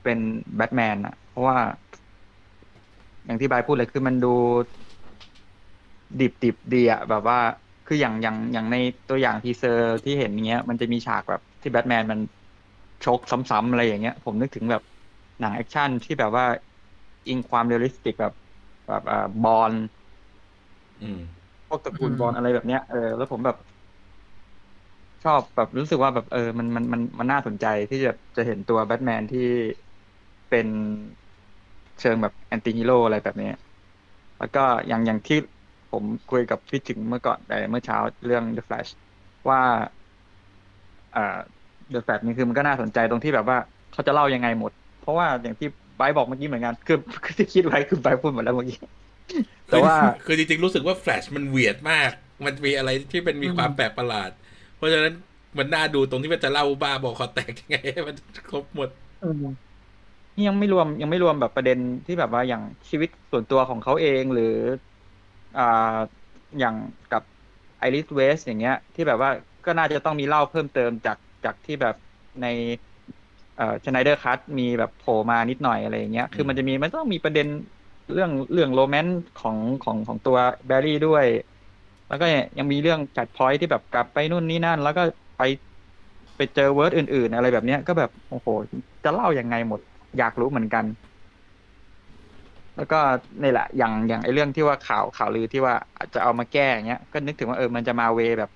เป็นแบทแมนอะเพราะว่า อย่างที่ไบร์ทพูดเลยคือมันดู ดิบดิบดีอะแบบว่าคืออย่างอย่างอย่างในตัวอย่าง teaser ที่เห็นอย่างเงี้ย มันจะมีฉากแบบที่แบทแมนมันชกซ้ำๆอะไรอย่างเงี้ย ผมนึกถึงแบบหนังแอคชั่นที่แบบว่าอิงความ realistic แบบแบบอ่า Bourne อืมพวกตระกูลอืม Bourne อะไรแบบเนี้ยเออแล้วผมแบบ ชอบแบบรู้สึกว่าแบบเออ มันมันมันมันน่าสนใจที่จะจะเห็นตัวแบทแมนที่เป็นเชิงแบบ anti-hero อะไรแบบเนี้ยแล้วก็อย่างอย่างที่ ผมคุยกับพี่ถึงเมื่อก่อนเอ่อเมื่อเช้าเรื่อง The Flash ว่าเอ่อ The Flash นี่คือมันก็น่าสนใจตรงที่แบบว่าเขาจะเล่ายังไงหมด เพราะว่าอย่างที่ไบร์ทบอกเมื่อกี้เหมือนกันคือคือที่คิดไว้คือไบร์ทพูดหมดแล้วเมื่อกี้แต่ว่าคือจริงๆรู้สึกว่าแฟลชมันเวียดมาก มันมีอะไรที่เป็นมีความแปลกประหลาด เพราะฉะนั้นมันน่าดูตรงที่มันจะเล่าบ้าบอคอแตกยังไงให้มันครบหมดอืมนี่ยังไม่รวมยังไม่รวมแบบประเด็นที่แบบว่าอย่างชีวิตส่วนตัวของเขาเองหรือ อ่าอย่างกับ Iris West อย่างเงี้ย ที่แบบว่าก็น่าจะต้องมีเล่าเพิ่มเติมจากจากที่แบบในเอ่อ Snyder Cut มีแบบโผล่มานิดหน่อยอะไรอย่างเงี้ย คือมันจะมีมันต้องมีประเด็นเรื่องเรื่อง romance ของของของตัวแบร์รี่ด้วย แล้วก็ยังมีเรื่องจัดพอยที่แบบกลับไปนู่นนี่นั่น แล้วก็ไปไปเจอ world อื่น ๆ อะไรแบบเนี้ยก็แบบ โอ้โห จะเล่ายังไงหมด อยากรู้เหมือนกัน แล้วก็นี่แหละอย่างอย่างไอเรื่องที่ว่าข่าวข่าวลือที่ว่าอาจจะเอามาแก้อย่างเงี้ย ก็นึกถึงว่าเออมันจะมาเวแบบ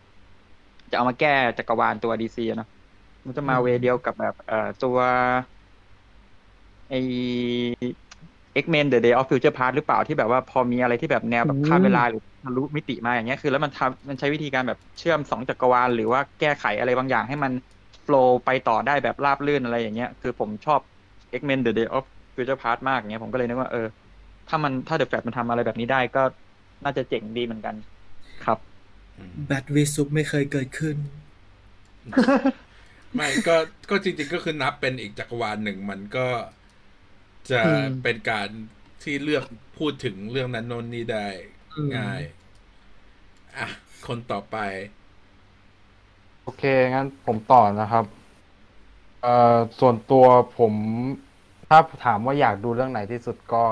จะเอามาแก้จักรวาลตัวดีซีเนาะมันจะมาเวเดียวกับแบบ เอ่อตัวไอ X-Men The Day of Future Past หรือเปล่าที่แบบว่าพอมีอะไรที่แบบแนวแบบข้ามเวลาหรือทะลุมิติมาอย่างเงี้ยคือ แล้วมันทำมันใช้วิธีการแบบเชื่อมสองจักรวาลหรือว่าแก้ไขอะไรบางอย่างให้มันโฟล์ไปต่อได้แบบราบรื่นอะไรอย่างเงี้ย คือผมชอบ X-Men The Day of Future Past มากอย่างเงี้ยผมก็เลยนึกว่าเออ ถ้ามันถ้า The Flash มันทำอะไรแบบนี้ได้ก็น่าจะเจ๋งดีเหมือนกัน ครับแบทวิซุปไม่เคยเกิดขึ้น ไม่ก็ก็จริง ๆ ก็คือนับเป็นอีกจักรวาลหนึ่งมันก็จะอืมเป็นการที่เลือกพูดถึงเรื่องนั้นโน้นนี่ได้อืมง่าย อะ คนต่อไป โอเค งั้นผมต่อนะครับ เอ่อส่วนตัวผมถ้าถามว่าอยากดูเรื่องไหนที่สุดก็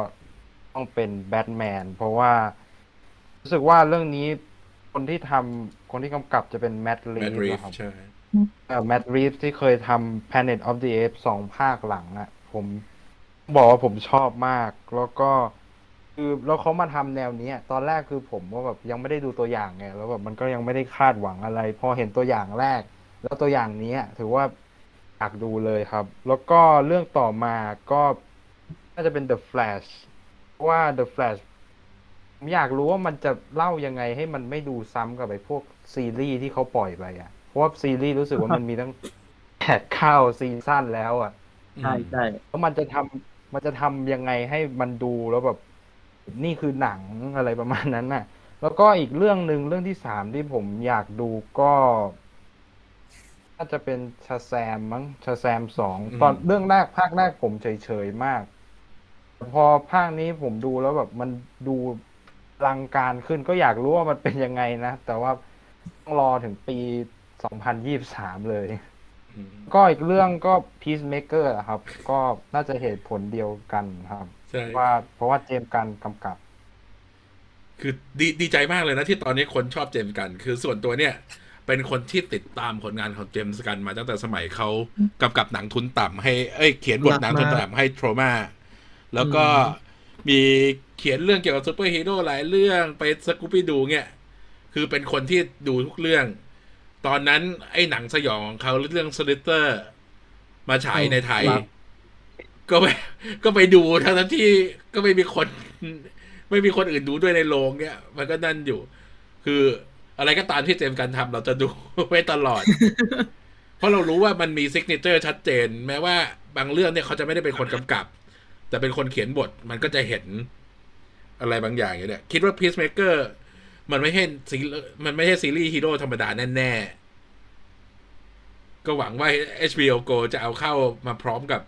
ต้องเป็นแบทแมนเพราะว่า รู้สึกว่าเรื่องนี้คนที่ทำคนที่กำกับจะเป็น Matt Reeves Matt Reeves ครับใช่ Matt Reeves ที่เคยทำ Planet of the Apes สองภาคหลังอะผมบอกว่าผมชอบมาก แล้วก็คือแล้วเขามาทำแนวเนี้ยตอนแรกคือผมว่าแบบยังไม่ได้ดูตัวอย่างไงแล้วแบบมันก็ยังไม่ได้คาดหวังอะไร พอเห็นตัวอย่างแรก แล้วตัวอย่างเนี้ยถือว่าอยากดูเลยครับ แล้วก็เรื่องต่อมาก็น่าจะเป็น The Flash เพราะ ว่า The Flash ผมอยากรู้ว่ามันจะเล่ายังไงให้มันไม่ดูซ้ำกับไอ้พวกซีรีส์ที่เขาปล่อยไปอะ เพราะว่าซีรีส์รู้สึกว่ามันมีตั้งแปดเข้าซีซั่นแล้วอะ ใช่ใช่แล้วมันจะทำมันจะทำยังไงให้มันดูแล้วแบบ นี่คือหนังอะไรประมาณนั้นน่ะ แล้วก็อีกเรื่องหนึ่งเรื่องที่สามที่ผมอยากดูก็น่าจะเป็นชาแซมมั้งชาแซมสองอืมตอนเรื่องแรกภาคแรกผมเฉยๆมากแต่ พอภาคนี้ผมดูแล้วแบบมันดูอลังการขึ้นก็อยากรู้ว่ามันเป็นยังไงนะ แต่ว่าต้องรอถึงปีสองพันยี่สามเลยอืมก็อีกเรื่องก็ Peacemaker อะครับ ก็น่าจะเหตุผลเดียวกันครับใช่ว่าเพราะว่า James Gunn กำกับ คือดีดีใจมากเลยนะที่ตอนนี้คนชอบ James Gunn คือส่วนตัวเนี่ย เป็นคนที่ติดตามผลงานของ James Gunn มาตั้งแต่สมัยเขากำกับหนังทุนต่ำให้เอ้ยเขียนบทหนังทุนต่ำให้ Troma แล้วก็มีเขียนเรื่องเกี่ยวกับซูเปอร์ฮีโร่หลายเรื่องไป Scooby-Doo เนี่ย คือเป็นคนที่ดูทุกเรื่อง ตอนนั้นไอ้หนังสยองของเขาเรื่อง Slither มาฉายในไทยครับก็ไปก็ไปดูทั้งๆที่ก็ไม่มีคน ไม่มีคนอื่นดูด้วยในโรงเนี่ย มันก็นั่นอยู่ คืออะไรก็ตามที่ James Gunn ทำเราจะดูไว้ตลอด เพราะเรารู้ว่ามันมี signature ชัดเจน แม้ว่าบางเรื่องเนี่ยเขาจะไม่ได้เป็นคนกำกับ แต่เป็นคนเขียนบทมันก็จะเห็นอะไรบางอย่างอย่างเนี่ยคิดว่า Peacemaker มันไม่ใช่ซีมันไม่ใช่ซีรีส์ฮีโร่ธรรมดาแน่ๆ ก็หวังว่า HBO Go จะเอาเข้ามาพร้อมกับ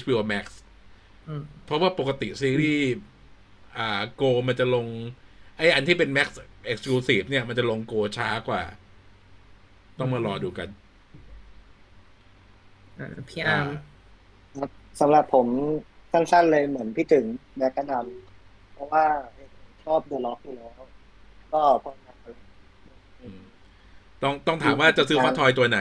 HBO Max อืมเพราะว่าปกติซีรีส์อ่าโกมันจะลง ไออันที่เป็น Max Exclusive เนี่ย มันจะลงโกช้ากว่า ต้องมารอดูกันอ่าพี่อาร์มครับสำหรับผม สั้นๆเลยเหมือนพี่ถึงแบกกระดำเพราะว่าชอบเดอะล็อกอยู่แล้วก็พอมาอืมต้องต้องถามว่าจะซื้อฮอตทอยตัวไหน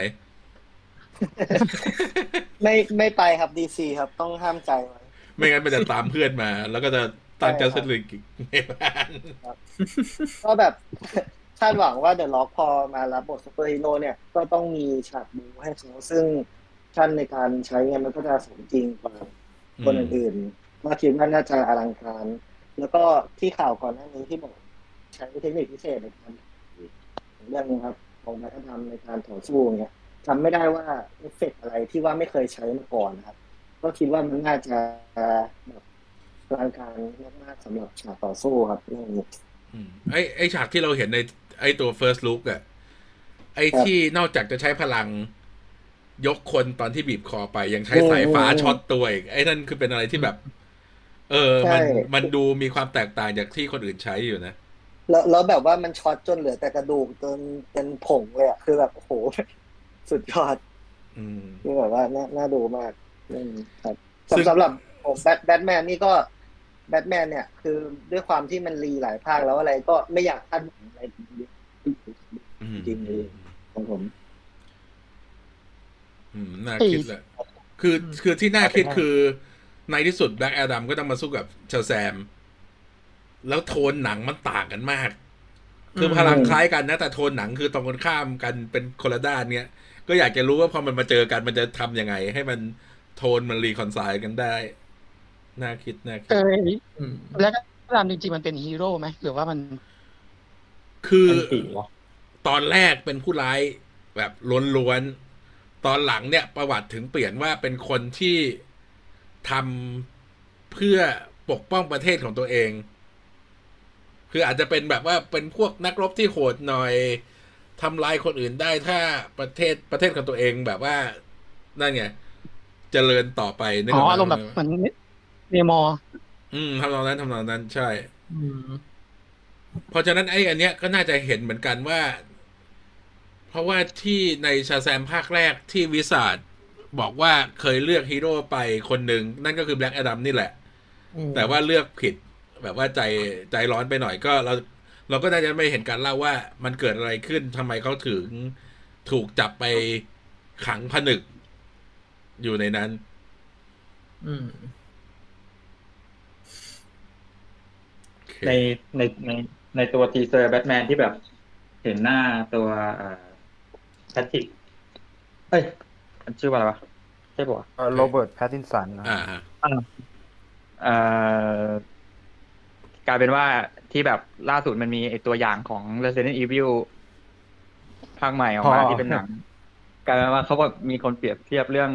ไม่ไม่ไปครับดีซีครับ ต้องห้ามใจไว้ไม่งั้นมันจะตามเพื่อนมา แล้วก็จะตั้งใช่จัคสรับติกในบ้านก็แบบคาดหวังว่าเดอะล็อกพอมารับบทซูเปอร์ฮีโร่เนี่ย ก็ต้องมีฉากบูให้เขาซึ่งชั้นในการใช้เนี่ยมันก็จะสมจริงกว่า คนอื่นๆก็คิดว่าน่าจะอลังการ แล้วก็ที่ข่าวก่อนหน้านี้ที่บอกใช้เทคนิคพิเศษในการเรื่องนี้ครับ ของนักธรรมในการต่อสู้เนี่ยจำไม่ได้ว่าเอฟเฟกต์อะไรที่ว่าไม่เคยใช้มาก่อนนะครับ ก็คิดว่ามันน่าจะแบบอลังการมากๆสำหรับฉากต่อสู้ครับเรื่องนี้อืมไอไอฉากที่เราเห็นในไอตัว first look อะไอครับที่นอกจากจะใช้พลัง ยกคนตอนที่บีบคอไปยังใช้โอ้สายฟ้าโอ้ช็อตตัวอีกไอ้นั่นคือเป็นอะไรที่แบบ เออ มันใช่มันดูมีความแตกต่างจากที่คนอื่นใช้อยู่นะแล้วแล้วแบบว่ามันช็อตจนเหลือแต่กระดูกจนเป็นผงเลยอะคือแบบโอ้โหสุดยอดอืมคือแบบว่าน่าน่าดูมากอืมครับซึ่งสำหรับผมแบทแบทแมนนี่ก็แบทแมนเนี่ย คือด้วยความที่มัน re หลายภาคแล้วอะไรก็ไม่อยากคาดหวังอะไรอืมจริงเลยของผมอืม น่าคิดแหละ คือคือที่น่าคิดคือ ในที่สุดแบล็กแอดัมก็ต้องมาสู้กับเชลแซม แล้วโทนหนังมันต่างกันมาก คือพลังคล้ายกันนะ แต่โทนหนังคือตรงกันข้ามกันเป็นคนละด้านเนี้ย ก็อยากจะรู้ว่าพอมันมาเจอกันมันจะทำยังไง ให้มันโทนมันรีคอนไซล์กันได้ น่าคิดน่าคิดเอออืมแล้วก็ตามจริงๆมันเป็นฮีโร่ไหมหรือว่ามัน คือเป็นปีวะตอนแรกเป็นผู้ร้ายแบบล้วนๆ ตอนหลังเนี่ยประวัติถึงเปลี่ยนว่าเป็นคนที่ทำเพื่อปกป้องประเทศของตัวเอง คืออาจจะเป็นแบบว่าเป็นพวกนักรบที่โหดหน่อยทำลายคนอื่นได้ถ้าประเทศประเทศของตัวเองแบบว่านั่นไงเจริญต่อไปนึกอ๋กอไหอารมณ์แบบเหมือนเนมอร์อืมทำนองนั้นทำนองนั้นใช่อืมเพราะฉะนั้นไอ้อันเนี้ยก็น่าจะเห็นเหมือนกันว่า เพราะว่าที่ในชาแซมภาคแรกที่ wizard บอกว่าเคยเลือกฮีโร่ไปคนหนึ่งนั่นก็คือแบล็กแอดัมนี่แหละอืมแต่ว่าเลือกผิดแบบว่าใจใจร้อนไปหน่อยก็เราเราก็น่าจะไม่เห็นการเล่าว่ามันเกิดอะไรขึ้นทำไมเขาถึงถูกจับไปขังผนึกอยู่ในนั้น อืมโอเคในในในในตัว teaser แบทแมนที่แบบเห็นหน้าตัวแพทริกเอ้ยมันชื่อว่าอะไรวะใช่ปะวะโรเบิร์ตแพตตินสันนะอ่าฮะเอ่อกลายเป็นว่าที่แบบล่าสุดมันมีไอตัวอย่างของ Resident Evil ภาคใหม่ออกมาที่เป็นหนังกลายเป็นว่าเขาแบบมีคนเปรียบเทียบเรื่อง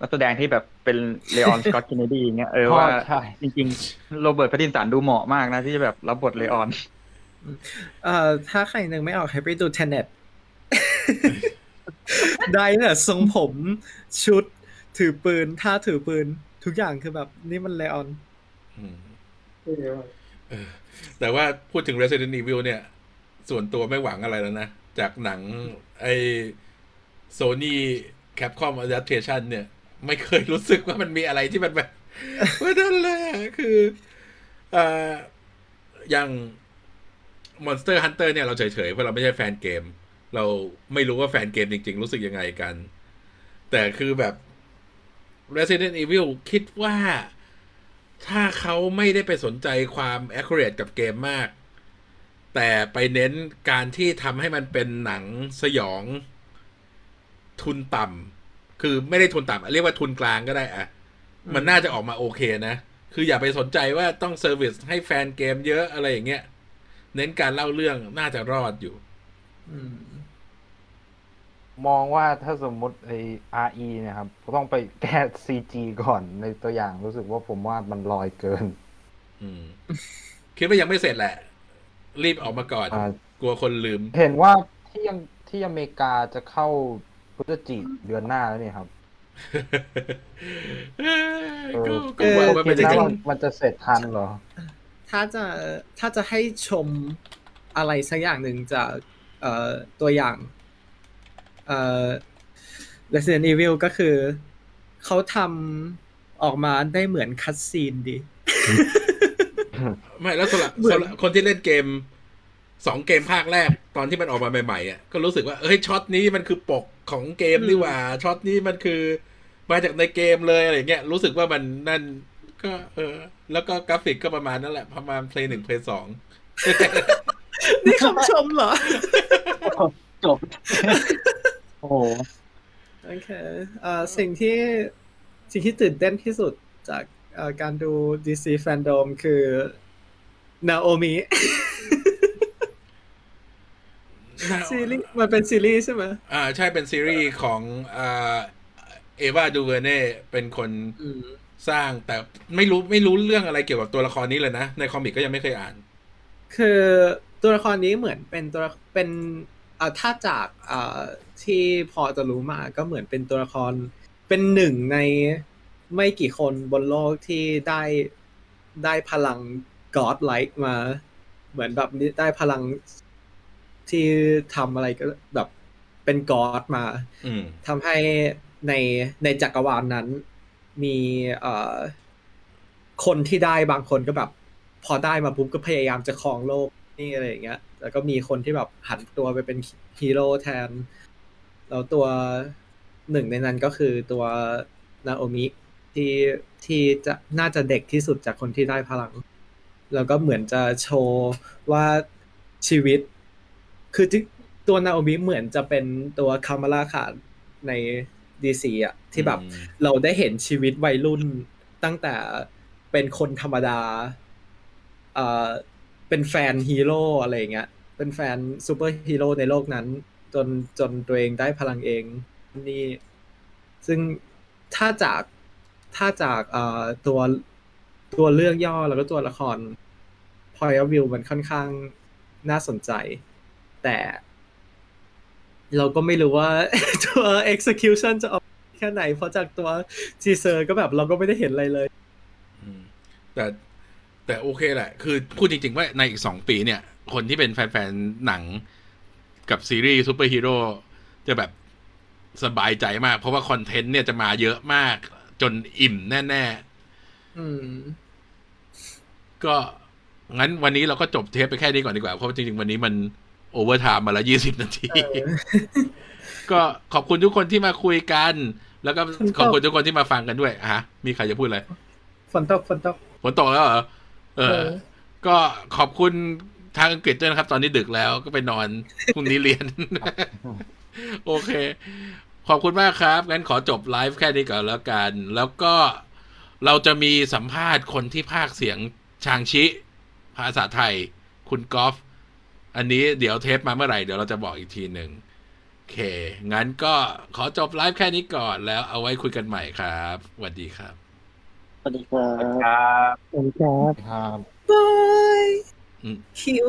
นักแสดงที่แบบเป็นเลออนสกอต k ินเนดีอย่างเงี้ยเออว่าใช่จริงๆ โรเบิร์ตแพตตินสันดูเหมาะมากนะ ที่จะแบบรับบทเลออน เอ่อถ้าใครนึกไม่ออกให้ไปดู Tenet ได้เนี่ยทรงผมชุด ถือปืนท่าถือปืน ทุกอย่างคือแบบ นี่มันเลออนอืมเออแต่ว่าพูดถึง Resident Evil เนี่ย ส่วนตัวไม่หวังอะไรแล้วนะ จากหนังไอ Sony Capcom Adaptation เนี่ย ไม่เคยรู้สึกว่ามันมีอะไรที่มันแบบว่านั่นเลยอะคือเอ่ออย่าง Monster Hunter เนี่ยเราเฉยๆเพราะเราไม่ใช่แฟนเกม เราไม่รู้ว่าแฟนเกมจริง ๆ รู้สึกยังไงกัน แต่คือแบบ Resident Evil คิดว่าถ้าเขาไม่ได้ไปสนใจความ accurate กับเกมมาก แต่ไปเน้นการที่ทำให้มันเป็นหนังสยอง ทุนต่ำคือไม่ได้ทุนต่ำเรียกว่าทุนกลางก็ได้อะมันน่าจะออกมาโอเคนะ คืออย่าไปสนใจว่าต้อง service ให้แฟนเกมเยอะอะไรอย่างเงี้ย เน้นการเล่าเรื่องน่าจะรอดอยู่ อืม มองว่าถ้าสมมุติไอ้ RE เนะครับต้องไปแก้ CG ก่อนในตัวอย่างรู้สึกว่าผมว่ามันลอยเกิน อืม คิดว่ายังไม่เสร็จแหละ รีบออกมาก่อน อ่า กลัวคนลืม เห็นว่าที่ยังที่อเมริกาจะเข้าพฤศจิกเดือนหน้าแล้วนี่ครับเอเอออก็ก็หวังว่าคิมันดจะนะยังว่ามันจะเสร็จทันเหรอ ถ้าจะถ้าจะให้ชมอะไรสักอย่างหนึ่งจากเอ่อตัวอย่าง เอ่อ Resident Evil ก็คือ เขาทำออกมาได้เหมือน cutscene ดี ไม่แล้วสำหรับเหมือนสำหรับคนที่เล่นเกมสองเกมภาคแรกตอนที่มันออกมาใหม่ๆอะก็รู้สึกว่าเฮ้ยช็อตนี้มันคือปกของเกมนี่หว่าช็อตนี้มันคือ มาจากในเกมเลยอะไรเงี้ยรู้สึกว่ามันนั่นก็ เออ แล้วก็กราฟิกก็ประมาณนั่นแหละประมาณเพลย์หนึ่งเพลย์สองนี่คำชมเหรอ จบ โอ้โหโอเคเอ่อสิ่งที่สิ่งที่ตื่นเต้นที่สุดจากเอ่อการดู DC Fandom คือนาโอมิซีรีส์มันเป็นซีรีส์ใช่ไหมอ่า ใช่เป็นซีรีส์ของอ่าเอวาดูเวเน่เป็นคนอืมสร้างแต่ไม่รู้ไม่รู้เรื่องอะไรเกี่ยวกับตัวละครนี้เลยนะ ในคอมิกก็ยังไม่เคยอ่าน คือตัวละครนี้เหมือนเป็นตัวเป็นเอ่อถ้าจากเอ่อที่พอจะรู้มาก็เหมือนเป็นตัวละครเป็นหนึ่งในไม่กี่คนบนโลกที่ได้ได้พลัง god like มา เหมือนแบบได้พลังที่ทำอะไรก็แบบเป็น god มาอืมทำให้ในในจักรวาลนั้น มีเอ่อคนที่ได้บางคนก็แบบ พอได้มาปุ๊บก็พยายามจะครองโลกนี่อะไรอย่างเงี้ย แล้วก็มีคนที่แบบหันตัวไปเป็นฮีโร่แทน แล้วตัวหนึ่งในนั้นก็คือตัวนาโอมิที่ที่จะน่าจะเด็กที่สุดจากคนที่ได้พลัง แล้วก็เหมือนจะโชว์ว่าชีวิต คือที่ตัวนาโอมิเหมือนจะเป็นตัวคามาร่าขาดในดีซีอะที่แบบอืมเราได้เห็นชีวิตวัยรุ่นตั้งแต่เป็นคนธรรมดา เป็นแฟนฮีโร่อะไรเงี้ย เป็นแฟนซูเปอร์ฮีโร่ในโลกนั้น จนจนตัวเองได้พลังเองนี่ซึ่งถ้าจากถ้าจากเอ่อตัวตัวเรื่องย่อแล้วก็ตัวละคร point of view มันค่อนข้างน่าสนใจ แต่ เราก็ไม่รู้ว่าตัว execution จะออกแค่ไหน เพราะจากตัว teaser ก็แบบเราก็ไม่ได้เห็นอะไรเลยแต่ แต่โอเคแหละ คือพูดจริง ๆ ว่าในอีกสองปีเนี่ย คนที่เป็นแฟน ๆ หนังกับซีรีส์ซูเปอร์ฮีโร่จะแบบสบายใจมาก เพราะว่าคอนเทนต์เนี่ยจะมาเยอะมาก จนอิ่มแน่อืมๆก็งั้นวันนี้เราก็จบเทปไปแค่นี้ก่อนดีกว่า เพราะว่าจริง ๆ วันนี้มัน overtime มาละยี่สิบนาที ก็ขอบคุณทุกคนที่มาคุยกัน แล้วก็ขอบคุณทุกคนที่มาฟังกันด้วยอะฮะมีใครจะพูดอะไรฝนตกฝนตกฝนตกแล้วเหรอ เอเอออ ก็ขอบคุณทางอังกฤษด้วยนะครับ ตอนนี้ดึกแล้วก็ไปนอนพรุ่งนี้เรียน โอเค ขอบคุณมากครับ งั้นขอจบไลฟ์แค่นี้ก่อนแล้วกัน แล้วก็เราจะมีสัมภาษณ์คนที่ภาคเสียงชางชิ ภาษาไทย คุณกอล์ฟอันนี้เดี๋ยวเทปมาเมื่อไหร่ เดี๋ยวเราจะบอกอีกทีหนึ่งโอเค งั้นก็ขอจบไลฟ์แค่นี้ก่อนแล้วเอาไว้คุยกันใหม่ครับสวัสดีครับ สวัสดีครับครับสวัสดีครับครับบายคิว